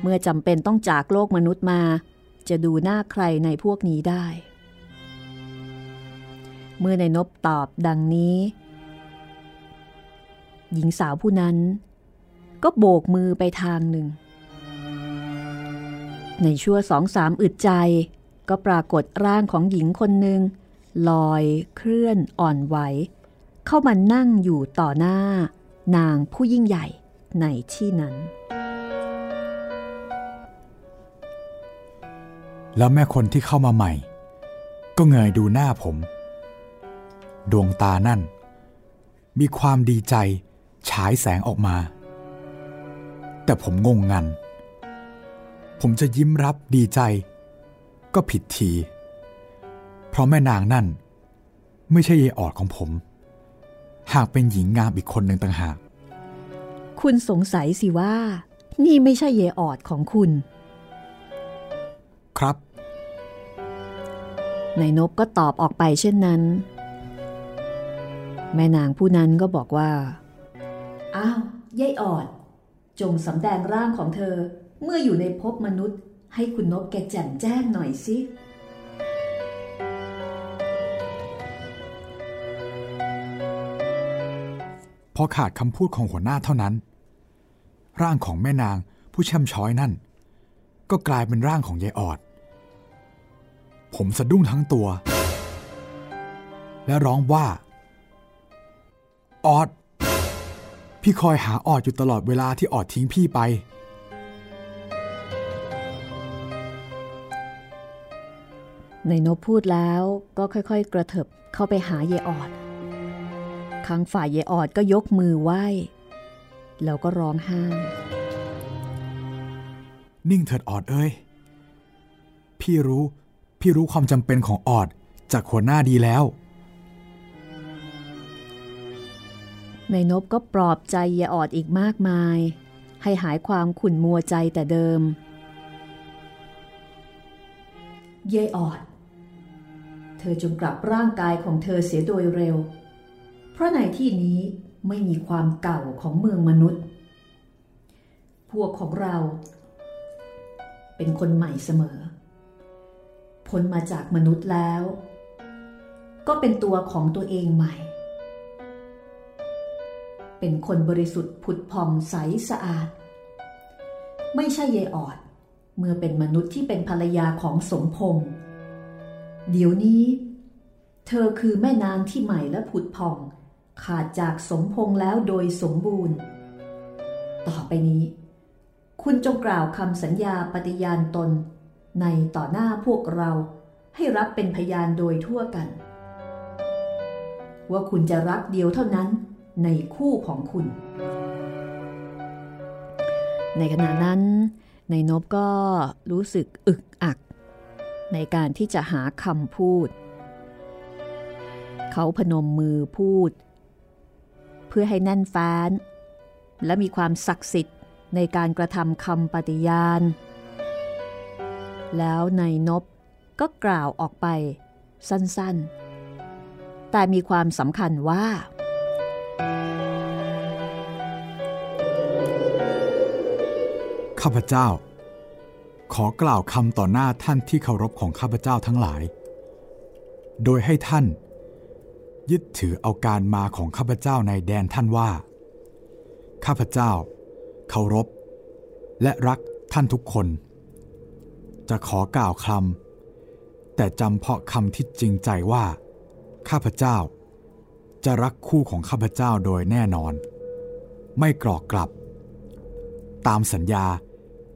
เมื่อจำเป็นต้องจากโลกมนุษย์มา จะดูหน้าใครในพวกนี้ได้ เมื่อในนบตอบดังนี้ หญิงสาวผู้นั้น ก็โบกมือไปทางหนึ่ง ในชั่วสองสามอึดใจก็ปรากฏร่างของหญิงคนหนึ่งลอยเคลื่อนอ่อนไหว เข้ามานั่งอยู่ต่อหน้า นางผู้ยิ่งใหญ่ในที่นั้น แล้วแม่คนที่เข้ามาใหม่ ก็เงยดูหน้าผม ดวงตานั่น มีความดีใจฉายแสงออกมา แต่ผมงงงัน ผมจะยิ้มรับดีใจ ก็ผิดที เพราะแม่นางนั่น ไม่ใช่เยออดของผม หากเป็นหญิงงามอีกคนหนึ่งต่างหาก คุณสงสัยสิว่า นี่ไม่ใช่เยออดของคุณ ครับนายนบก็ตอบออกไปเช่นนั้น แม่นางผู้นั้นก็บอกว่า อ้าวยายออด จงสำแดงร่างของเธอ เมื่ออยู่ในภพมนุษย์ ให้คุณนบแกแจ่มแจ้งหน่อยสิ พอขาดคำพูดของหัวหน้าเท่านั้น ร่างของแม่นางผู้ช่ำช้อยนั่น ก็กลายเป็นร่างของยายออด ผมสะดุ้งทั้งตัว และร้องว่า ออด พี่คอยหาออดอยู่ตลอดเวลาที่ออดทิ้งพี่ไป ในนบพูดแล้วก็ค่อยๆ กระเถิบเข้าไปหาเยออด ข้างฝ่ายเยออดก็ยกมือไหว้ แล้วก็ร้องไห้ นิ่งเถิดออดเอ้ย พี่รู้ พี่รู้ความจำเป็นของออดจากหัวหน้าดีแล้ว ในนบก็ปลอบใจเยออดอีกมากมาย ให้หายความขุ่นมัวใจแต่เดิม เยออด เธอจงกลับร่างกายของเธอเสียโดยเร็ว เพราะในที่นี้ไม่มีความเก่าของเมืองมนุษย์ พวกของเรา เป็นคนใหม่เสมอ พ้นมาจากมนุษย์แล้ว ก็เป็นตัวของตัวเองใหม่ เป็นคนบริสุทธิ์ผุดผ่องใสสะอาด ไม่ใช่เยออด เมื่อเป็นมนุษย์ที่เป็นภรรยาของสมพงษ์เดี๋ยวนี้ เธอคือแม่นางที่ใหม่และผุดผ่อง ขาดจากสมพงษ์แล้วโดยสมบูรณ์ ต่อไปนี้ คุณจงกล่าวคำสัญญาปฏิญาณตนในต่อหน้าพวกเราให้รับเป็นพยานโดยทั่วกัน ว่าคุณจะรักเดียวเท่านั้นในคู่ของคุณ ในขณะนั้นในนบก็รู้สึกอึกอัก ในการที่จะหาคำพูด เขาพนมมือพูด เพื่อให้แน่นแฟ้น และมีความศักดิ์สิทธิ์ในการกระทำคำปฏิญาณ แล้วในนบก็กล่าวออกไปสั้นๆ แต่มีความสำคัญว่า ข้าพเจ้า ขอกล่าวคำต่อหน้าท่านที่เคารพของข้าพเจ้าทั้งหลาย โดยให้ท่าน ยึดถือเอาการมาของข้าพเจ้าในแดนท่านว่า ข้าพเจ้าเคารพ และรักท่านทุกคน จะขอกล่าวคำแต่จำเพาะคำที่จริงใจว่า ข้าพเจ้า จะรักคู่ของข้าพเจ้าโดยแน่นอน ไม่กรอกกลับ ตามสัญญา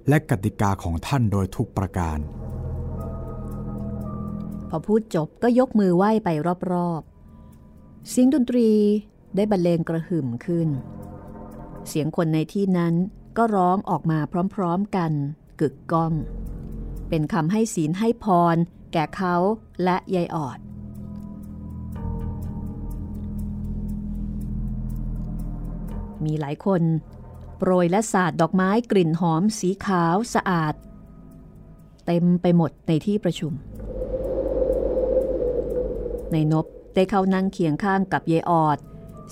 และกติกาของท่านโดยทุกประการ พอพูดจบก็ยกมือไหว้ไปรอบๆ เสียงดนตรีได้บรรเลงกระหึ่มขึ้น เสียงคนในที่นั้นก็ร้องออกมาพร้อมๆกัน กึกก้อง เป็นคำให้ศีลให้พร แก่เขาและยายออด มีหลายคนโปรยและสาดดอกไม้กลิ่นหอมสีขาวสะอาด เต็มไปหมดในที่ประชุม ในนบ ได้เข้านั่งเคียงข้างกับยายออด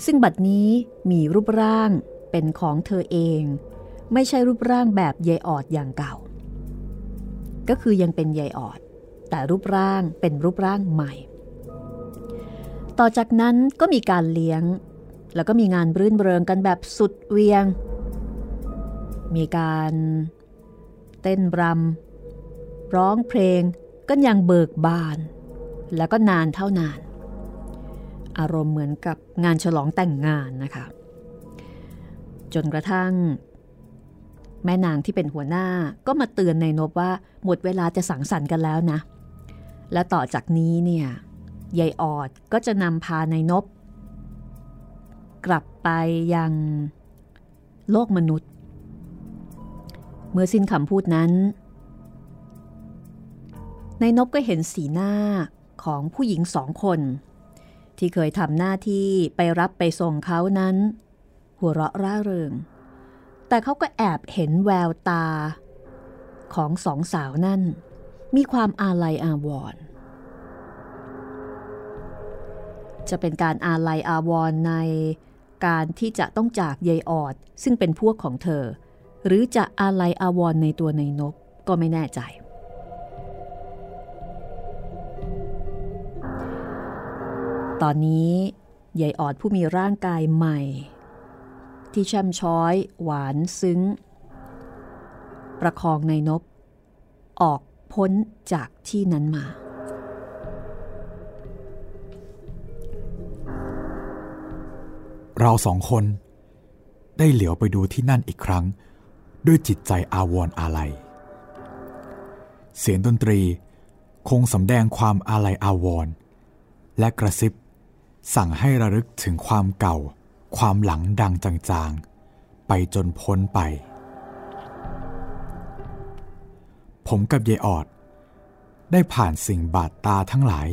ซึ่งบัดนี้มีรูปร่างเป็นของเธอเอง ไม่ใช่รูปร่างแบบยายออดอย่างเก่า ก็คือยังเป็นยายออด แต่รูปร่างเป็นรูปร่างใหม่ ต่อจากนั้นก็มีการเลี้ยง แล้วก็มีงานรื่นเริงกันแบบสุดเวียง มีการเต้นรำร้องเพลงกันอย่างเบิกบาน แล้วก็นานเท่านาน อารมณ์เหมือนกับงานฉลองแต่งงานนะคะ จนกระทั่ง แม่นางที่เป็นหัวหน้าก็มาเตือนในนบว่าหมดเวลาจะสังสรรค์กันแล้วนะ และต่อจากนี้เนี่ยยายออดก็จะนำพาในนบ กลับไปยังโลกมนุษย์ เมื่อสิ้นคำพูดนั้นในนบก็เห็นสีหน้าของผู้หญิงสองคน ที่เคยทำหน้าที่ไปรับไปส่งเขานั้น หัวเราะร่าเริง แต่เขาก็แอบเห็นแววตา ของสองสาวนั่น มีความอาลัยอาวรณ์จะเป็นการอาลัยอาวรณ์ในการที่จะต้องจากยายออด ซึ่งเป็นพวกของเธอ หรือจะอาลัยอาวรณ์ในตัวในนบก็ไม่แน่ใจ ตอนนี้ยายออดผู้มีร่างกายใหม่ ที่ช่ำช้อย หวานซึ้ง ประคองในนบ ออกพ้นจากที่นั้นมา เราสองคน ได้เหลียวไปดูที่นั่นอีกครั้ง ด้วยจิตใจอาวรอาลัย เสียงดนตรีคงสำแดงความอาลัยอาวรและกระซิบ สั่งให้ระลึกถึงความเก่า ความหลังดังจางๆ ไปจนพ้นไป ผมกับเยออด ได้ผ่านสิ่งบาดตาทั้งหลาย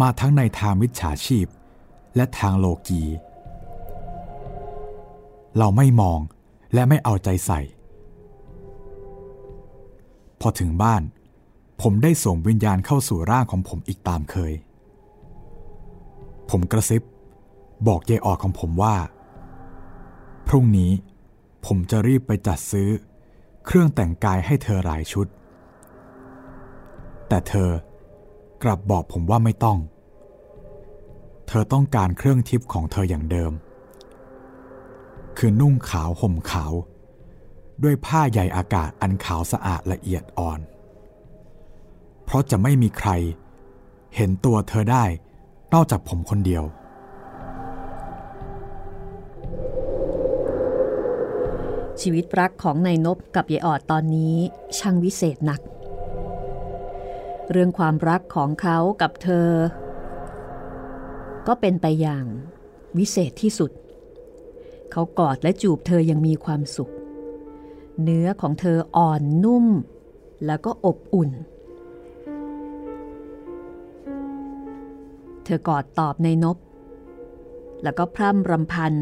มาทั้งในทางมิจฉาชีพ และทางโลกี เราไม่มองและไม่เอาใจใส่ พอถึงบ้าน ผมได้ส่งวิญญาณเข้าสู่ร่างของผมอีกตามเคย ผมกระซิบ บอกยายออดของผมว่า พรุ่งนี้ผมจะรีบไปจัดซื้อ เครื่องแต่งกายให้เธอหลายชุด แต่เธอกลับบอกผมว่าไม่ต้อง เธอต้องการเครื่องทิพย์ของเธออย่างเดิม คือนุ่งขาวห่มขาว ด้วยผ้าใยอากาศอันขาวสะอาดละเอียดอ่อน เพราะจะไม่มีใครเห็นตัวเธอได้ นอกจากผมคนเดียว ชีวิตรักของนายนบกับยายออดตอนนี้ช่างวิเศษนัก เรื่องความรักของเขากับเธอ ก็เป็นไปอย่างวิเศษที่สุด เขากอดและจูบเธอยังมีความสุข เนื้อของเธออ่อนนุ่ม แล้วก็อบอุ่นเเธอกอดตอบในนบ แล้วก็พร่ำรำพัน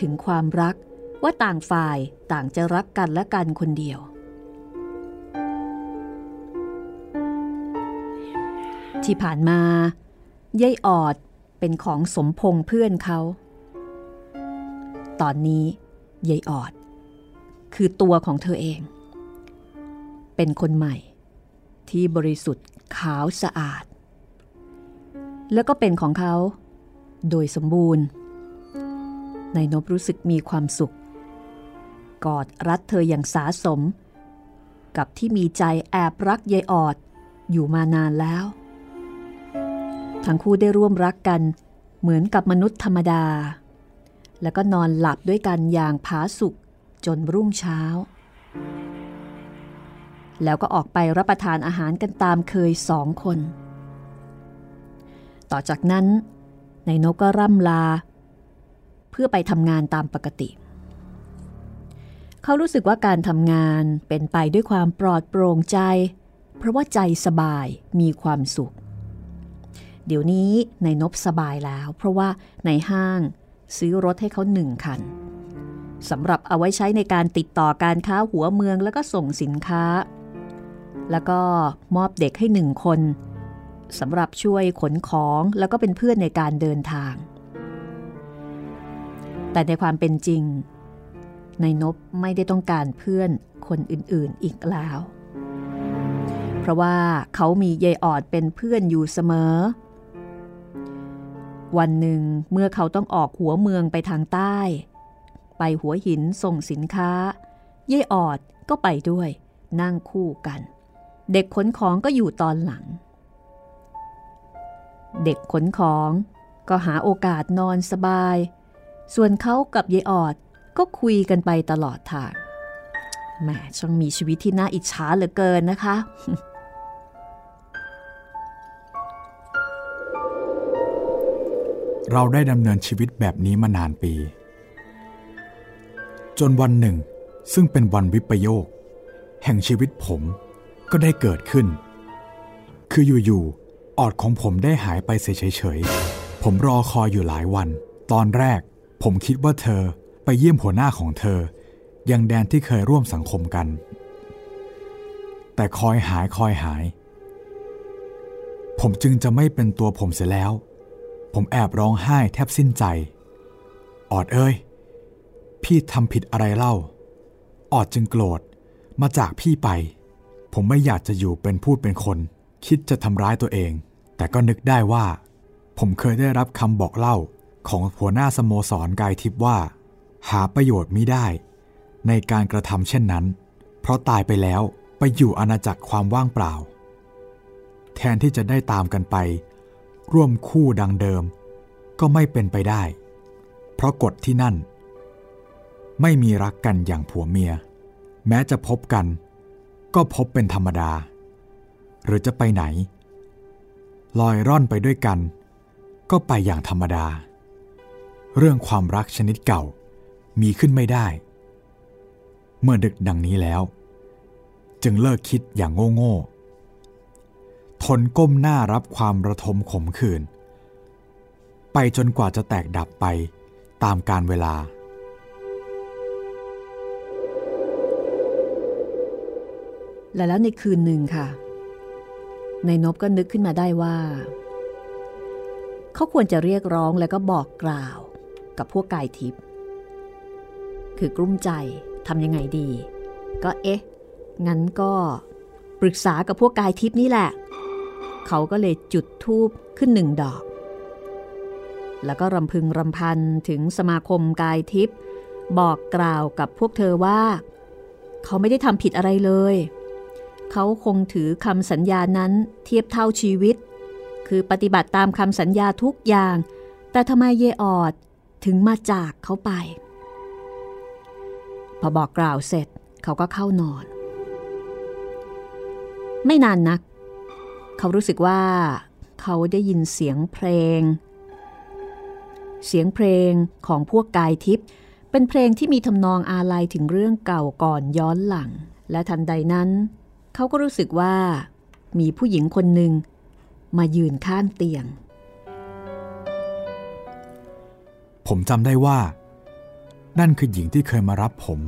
ถึงความรักว่าต่างฝ่ายต่างจะรักกันและกันคนเดียว ที่ผ่านมายายออดเป็นของสมพงเพื่อนเขา ตอนนี้ยายออด คือตัวของเธอเอง เป็นคนใหม่ ที่บริสุทธิ์ขาวสะอาด แล้วก็เป็นของเขา โดยสมบูรณ์นายนบรู้สึกมีความสุข กอดรัดเธออย่างสาสม กับที่มีใจแอบรักยายออด อยู่มานานแล้ว ทั้งคู่ได้ร่วมรักกัน เหมือนกับมนุษย์ธรรมดา แล้วก็นอนหลับด้วยกันอย่างผาสุกจนรุ่งเช้า แล้วก็ออกไปรับประทานอาหารกันตามเคยสองคน ต่อจากนั้นนายนกก็ร่ำลา เพื่อไปทำงานตามปกติ เขารู้สึกว่าการทำงานเป็นไปด้วยความปลอดโปร่งใจ เพราะว่าใจสบายมีความสุข เดี๋ยวนี้นายนบสบายแล้ว เพราะว่าในห้างซื้อรถให้เขาหนึ่งคันสำหรับเอาไว้ใช้ในการติดต่อการค้าหัวเมืองแล้วก็ส่งสินค้า แล้วก็มอบเด็กให้หนึ่งคน สำหรับช่วยขนของแล้วก็เป็นเพื่อนในการเดินทาง แต่ในความเป็นจริงนายนบไม่ได้ต้องการเพื่อนคนอื่นๆอีกแล้ว เพราะว่าเขามียายออดเป็นเพื่อนอยู่เสมอ วันหนึ่งเมื่อเขาต้องออกหัวเมืองไปทางใต้ ไปหัวหินส่งสินค้าเย่ออดก็ไปด้วยนั่งคู่กัน เด็กขนของก็อยู่ตอนหลัง เด็กขนของก็หาโอกาสนอนสบาย ส่วนเขากับเยออดก็คุยกันไปตลอดทางแหมช่างมีชีวิตที่น่าอิจฉาเหลือเกินนะคะ เราได้ดำเนินชีวิตแบบนี้มานานปี จนวันหนึ่ง ซึ่งเป็นวันวิปโยค แห่งชีวิตผมก็ได้เกิดขึ้น คืออยู่ๆ ออดของผมได้หายไปเฉยๆ ผมรอคอยอยู่หลายวัน ตอนแรก ผมคิดว่าเธอไปเยี่ยมหัวหน้าของเธอ ยังแดนที่เคยร่วมสังคมกัน แต่คอยหายคอยหาย ผมจึงจะไม่เป็นตัวผมเสียแล้ว ผมแอบร้องไห้แทบสิ้นใจ ออดเอ้ย พี่ทำผิดอะไรเล่า ออดจึงโกรธ มาจากพี่ไป ผมไม่อยากจะอยู่เป็นพูดเป็นคน คิดจะทำร้ายตัวเอง แต่ก็นึกได้ว่า ผมเคยได้รับคำบอกเล่าของหัวหน้าสโมสรกายทิพย์ว่า หาประโยชน์มิได้ ในการกระทำเช่นนั้น เพราะตายไปแล้วไปอยู่อาณาจักรความว่างเปล่า แทนที่จะได้ตามกันไป ร่วมคู่ดังเดิม ก็ไม่เป็นไปได้ เพราะกฎที่นั่น ไม่มีรักกันอย่างผัวเมีย แม้จะพบกัน ก็พบเป็นธรรมดา หรือจะไปไหน ลอยร่อนไปด้วยกัน ก็ไปอย่างธรรมดา เรื่องความรักชนิดเก่ามีขึ้นไม่ได้ เมื่อดึกดังนี้แล้ว จึงเลิกคิดอย่างโง่ๆทนก้มหน้ารับความระทมขมขื่นไปจนกว่าจะแตกดับไปตามการเวลา และแล้วในคืนหนึ่งค่ะ ในนบก็นึกขึ้นมาได้ว่า เขาควรจะเรียกร้องแล้วก็บอกกล่าวกับพวกกายทิพย์คือกลุ้มใจทำยังไงดี ก็เอ๊ะ งั้นก็ปรึกษากับพวกกายทิพย์นี่แหละ เขาก็เลยจุดทูบขึ้นหนึ่งดอก แล้วก็รำพึงรำพันถึงสมาคมกายทิพย์บอกกล่าวกับพวกเธอว่า เขาไม่ได้ทำผิดอะไรเลยเขาคงถือคำสัญญานั้นเทียบเท่าชีวิต คือปฏิบัติตามคำสัญญาทุกอย่าง แต่ทำไมเยออดถึงมาจากเขาไป พอบอกกล่าวเสร็จเขาก็เข้านอน ไม่นานนัก เขารู้สึกว่า เขาได้ยินเสียงเพลง เสียงเพลงของพวกกายทิพย์เป็นเพลงที่มีทำนองอาลัยถึงเรื่องเก่าก่อนย้อนหลัง และทันใดนั้น เขาก็รู้สึกว่ามีผู้หญิงคนหนึ่งมายืนข้างเตียง ผมจำได้ว่า นั่นคือหญิงที่เคยมารับผม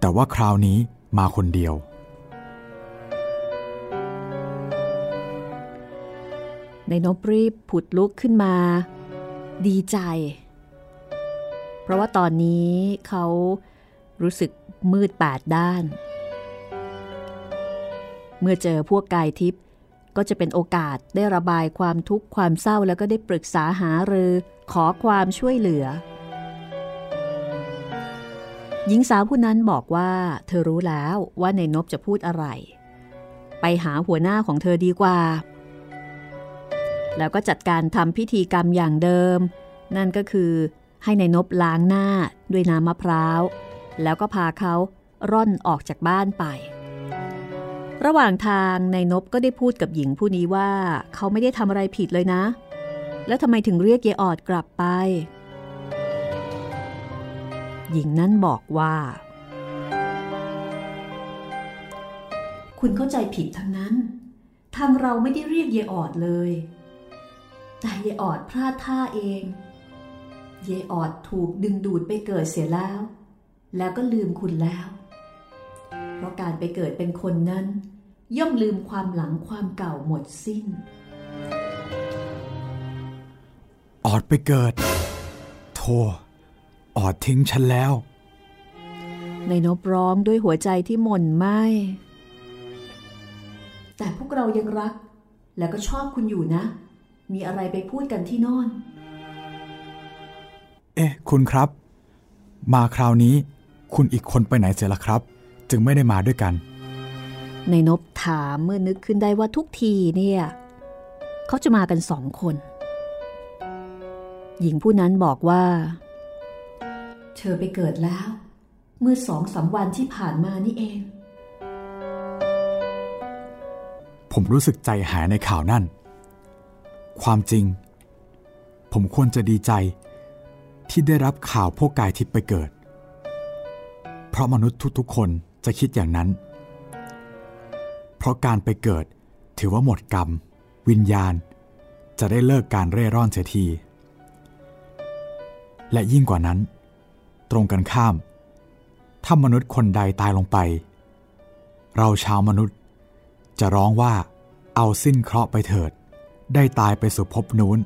แต่ว่าคราวนี้มาคนเดียว ในนบรีบผุดลุกขึ้นมา ดีใจ เพราะว่าตอนนี้เขารู้สึก มืดแปดด้าน เมื่อเจอพวกกายทิพย์ก็จะเป็นโอกาสได้ระบายความทุกข์ความเศร้าแล้วก็ได้ปรึกษาหารือขอความช่วยเหลือ หญิงสาวผู้นั้นบอกว่า เธอรู้แล้วว่าในนบจะพูดอะไร ไปหาหัวหน้าของเธอดีกว่า แล้วก็จัดการทำพิธีกรรมอย่างเดิม นั่นก็คือให้ในนบล้างหน้าด้วยน้ำมะพร้าว แล้วก็พาเขาร่อนออกจากบ้านไป ระหว่างทางในนบก็ได้พูดกับหญิงผู้นี้ว่าเขาไม่ได้ทำอะไรผิดเลยนะ แล้วทำไมถึงเรียกเยออดกลับไป หญิงนั้นบอกว่า คุณเข้าใจผิดทั้งนั้น ทางเราไม่ได้เรียกเยออดเลย แต่เยออดพลาดท่าเองเยออดถูกดึงดูดไปเกิดเสียแล้ว แล้วก็ลืมคุณแล้ว เพราะการไปเกิดเป็นคนนั้น ย่อมลืมความหลังความเก่าหมดสิ้น ออดไปเกิด โทออดทิ้งฉันแล้ว ในนบร้องด้วยหัวใจที่หม่นไหมแต่พวกเรายังรัก แล้วก็ชอบคุณอยู่นะ มีอะไรไปพูดกันที่โนอน เอ๊ะ คุณครับ มาคราวนี้ คุณอีกคนไปไหนเสียละครับ จึงไม่ได้มาด้วยกัน ในนบถามเมื่อนึกขึ้นได้ว่าทุกทีเนี่ยเขาจะมากันสองคน หญิงผู้นั้นบอกว่า เธอไปเกิดแล้ว เมื่อสองสามวันที่ผ่านมานี่เอง ผมรู้สึกใจหายในข่าวนั่น ความจริง ผมควรจะดีใจที่ได้รับข่าวพวกกายทิพย์ไปเกิด เพราะมนุษย์ทุกๆคนจะคิดอย่างนั้น เพราะการไปเกิดถือว่าหมดกรรม วิญญาณ จะได้เลิกการเร่ร่อนเสียที และยิ่งกว่านั้น ตรงกันข้าม ถ้ามนุษย์คนใดตายลงไป เราชาวมนุษย์ จะร้องว่าเอาสิ้นเคราะห์ไปเถิด ได้ตายไปสู่ภพนู้น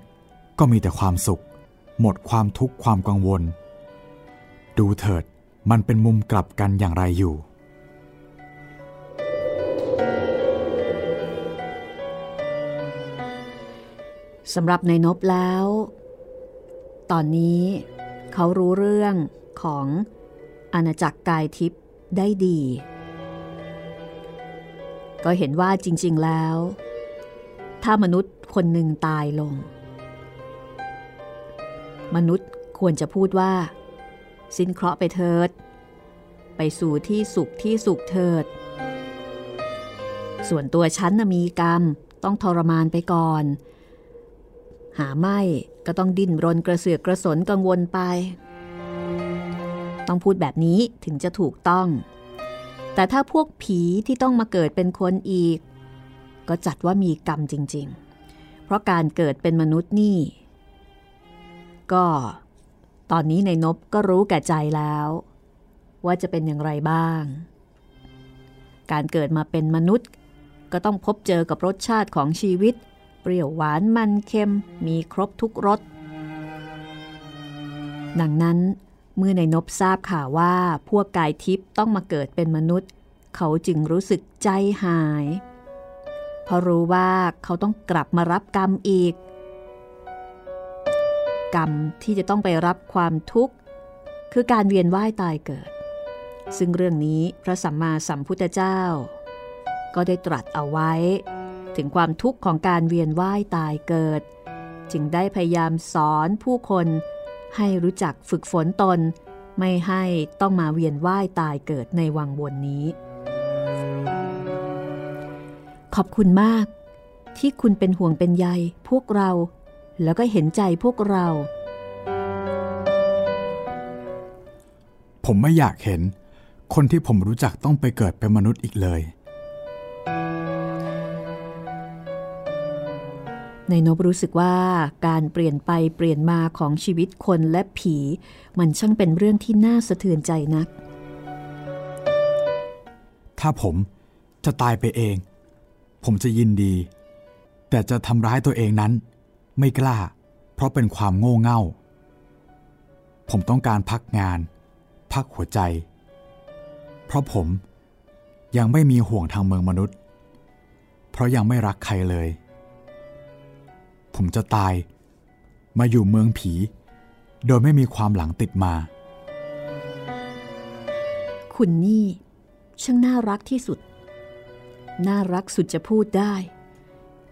ก็มีแต่ความสุข หมดความทุกข์ความกังวล ดูเถิด มันเป็นมุมกลับกันอย่างไรอยู่ สำหรับในนบแล้ว ตอนนี้เขารู้เรื่องของอาณาจักรกายทิพย์ได้ดี ก็เห็นว่าจริง ๆแล้ว ถ้ามนุษย์คนหนึ่งตายลง มนุษย์ควรจะพูดว่า สิ้นเคราะห์ไปเถิด ไปสู่ที่สุขที่สุขเถิด ส่วนตัวฉันนะมีกรรมต้องทรมานไปก่อน หาไม่ก็ต้องดิ้นรนกระเสือกกระสนกังวลไป ต้องพูดแบบนี้ถึงจะถูกต้อง แต่ถ้าพวกผีที่ต้องมาเกิดเป็นคนอีก ก็จัดว่ามีกรรมจริง ๆ เพราะการเกิดเป็นมนุษย์นี่ ก็ ตอนนี้ในนบก็รู้แก่ใจแล้ว ว่าจะเป็นอย่างไรบ้าง การเกิดมาเป็นมนุษย์ ก็ต้องพบเจอกับรสชาติของชีวิต เปรี้ยวหวานมันเค็มมีครบทุกรสดังนั้นเมื่อในนบทราบข่าวว่าพวกกายทิพย์ต้องมาเกิดเป็นมนุษย์ เขาจึงรู้สึกใจหาย เพราะรู้ว่าเขาต้องกลับมารับกรรมอีก กรรมที่จะต้องไปรับความทุกข์ คือการเวียนว่ายตายเกิด ซึ่งเรื่องนี้พระสัมมาสัมพุทธเจ้า ก็ได้ตรัสเอาไว้ ถึงความทุกข์ของการเวียนว่ายตายเกิด จึงได้พยายามสอนผู้คนให้รู้จักฝึกฝนตน ไม่ให้ต้องมาเวียนว่ายตายเกิดในวังวนนี้ ขอบคุณมากที่คุณเป็นห่วงเป็นใยพวกเรา แล้วก็เห็นใจพวกเรา ผมไม่อยากเห็น คนที่ผมรู้จักต้องไปเกิดเป็นมนุษย์อีกเลย ในนบรู้สึกว่าการเปลี่ยนไปเปลี่ยนมาของชีวิตคนและผี มันช่างเป็นเรื่องที่น่าสะเทือนใจนัก ถ้าผมจะตายไปเอง ผมจะยินดี แต่จะทำร้ายตัวเองนั้น ไม่กล้า เพราะเป็นความโง่เง่า ผมต้องการพักงาน พักหัวใจ เพราะผมยังไม่มีห่วงทางเมืองมนุษย์ เพราะยังไม่รักใครเลย ผมจะตายมาอยู่เมืองผี โดยไม่มีความหลังติดมา คุณนี่ช่างน่ารักที่สุด น่ารักสุดจะพูดได้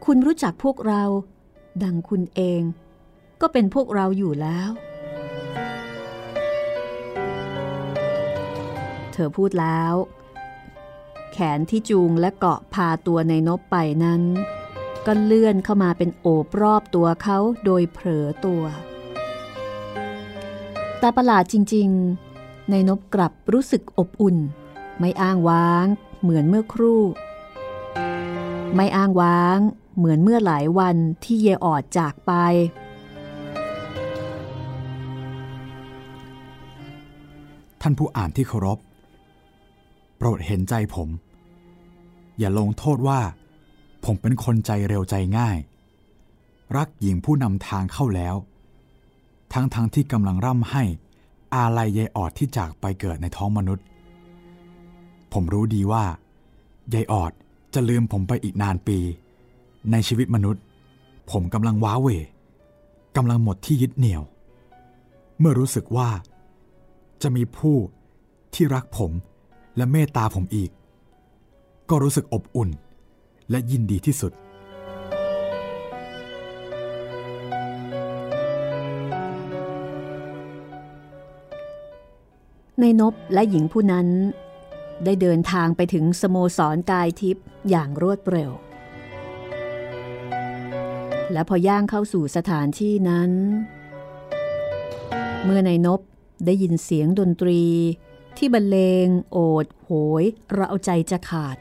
คุณรู้จักพวกเรา ดังคุณเอง ก็เป็นพวกเราอยู่แล้ว เธอพูดแล้ว แขนที่จูงและเกาะพาตัวในนบไปนั้น ก็เลื่อนเข้ามาเป็นโอบรอบตัวเขาโดยเผลอตัวแต่ประหลาดจริง ๆ ในนบกลับรู้สึกอบอุ่น ไม่อ้างว้าง เหมือนเมื่อครู่ ไม่อ้างว้างเหมือนเมื่อหลายวันที่เยออดจากไป ท่านผู้อ่านที่เคารพ โปรดเห็นใจผม อย่าลงโทษว่า ผมเป็นคนใจเร็วใจง่าย รักหญิงผู้นำทางเข้าแล้ว ทั้งๆทที่กำลังร่ำให้ อาลัยยายออดที่จากไปเกิดในท้องมนุษย์ ผมรู้ดีว่ายายออดจะลืมผมไปอีกนานปี ในชีวิตมนุษย์ ผมกำลังว้าเวกำลังหมดที่ยึดเหนี่ยว เมื่อรู้สึกว่า จะมีผู้ที่รักผมและเมตตาผมอีก ก็รู้สึกอบอุ่น และยินดีที่สุด ในนบและหญิงผู้นั้น ได้เดินทางไปถึงสโมสรกายทิพย์อย่างรวดเร็ว และพอย่างเข้าสู่สถานที่นั้น เมื่อในนบได้ยินเสียงดนตรี ที่บรรเลง โอด โหยเราเอาใจจะขาด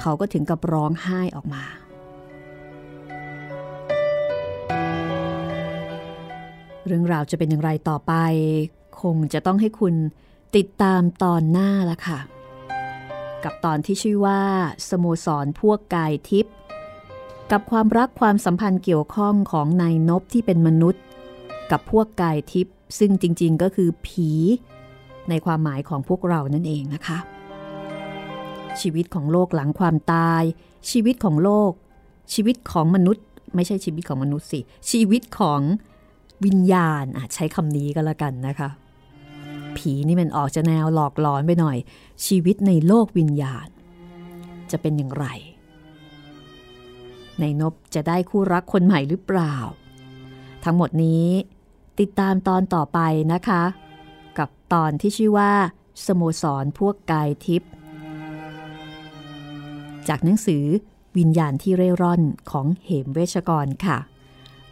เขาก็ถึงกับร้องไห้ออกมา เรื่องราวจะเป็นอย่างไรต่อไป คงจะต้องให้คุณติดตามตอนหน้าละค่ะ กับตอนที่ชื่อว่า สโมสรพวกกายทิพย์ กับความรักความสัมพันธ์เกี่ยวข้องของนายนบที่เป็นมนุษย์ กับพวกกายทิพย์ซึ่งจริงๆก็คือผี ในความหมายของพวกเรานั่นเองนะคะ ชีวิตของโลกหลังความตาย ชีวิตของโลก ชีวิตของมนุษย์ ไม่ใช่ชีวิตของมนุษย์สิ ชีวิตของวิญญาณอาจใช้คำนี้ก็แล้วกันนะคะ ผีนี่มันออกจะแนวหลอกหลอนไปหน่อย ชีวิตในโลกวิญญาณ จะเป็นอย่างไร ในนบจะได้คู่รักคนใหม่หรือเปล่า ทั้งหมดนี้ติดตามตอนต่อไปนะคะ กับตอนที่ชื่อว่า สโมสรพวกกายทิพย์จากหนังสือวิญญาณที่เร่ร่อนของเหมเวชกรค่ะ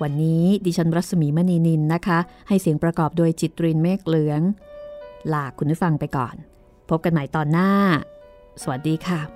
วันนี้ดิฉันรัศมีมณีนินนะคะ ให้เสียงประกอบโดยจิตรินเมฆเหลือง ลาคุณผู้ฟังไปก่อน พบกันใหม่ตอนหน้า สวัสดีค่ะ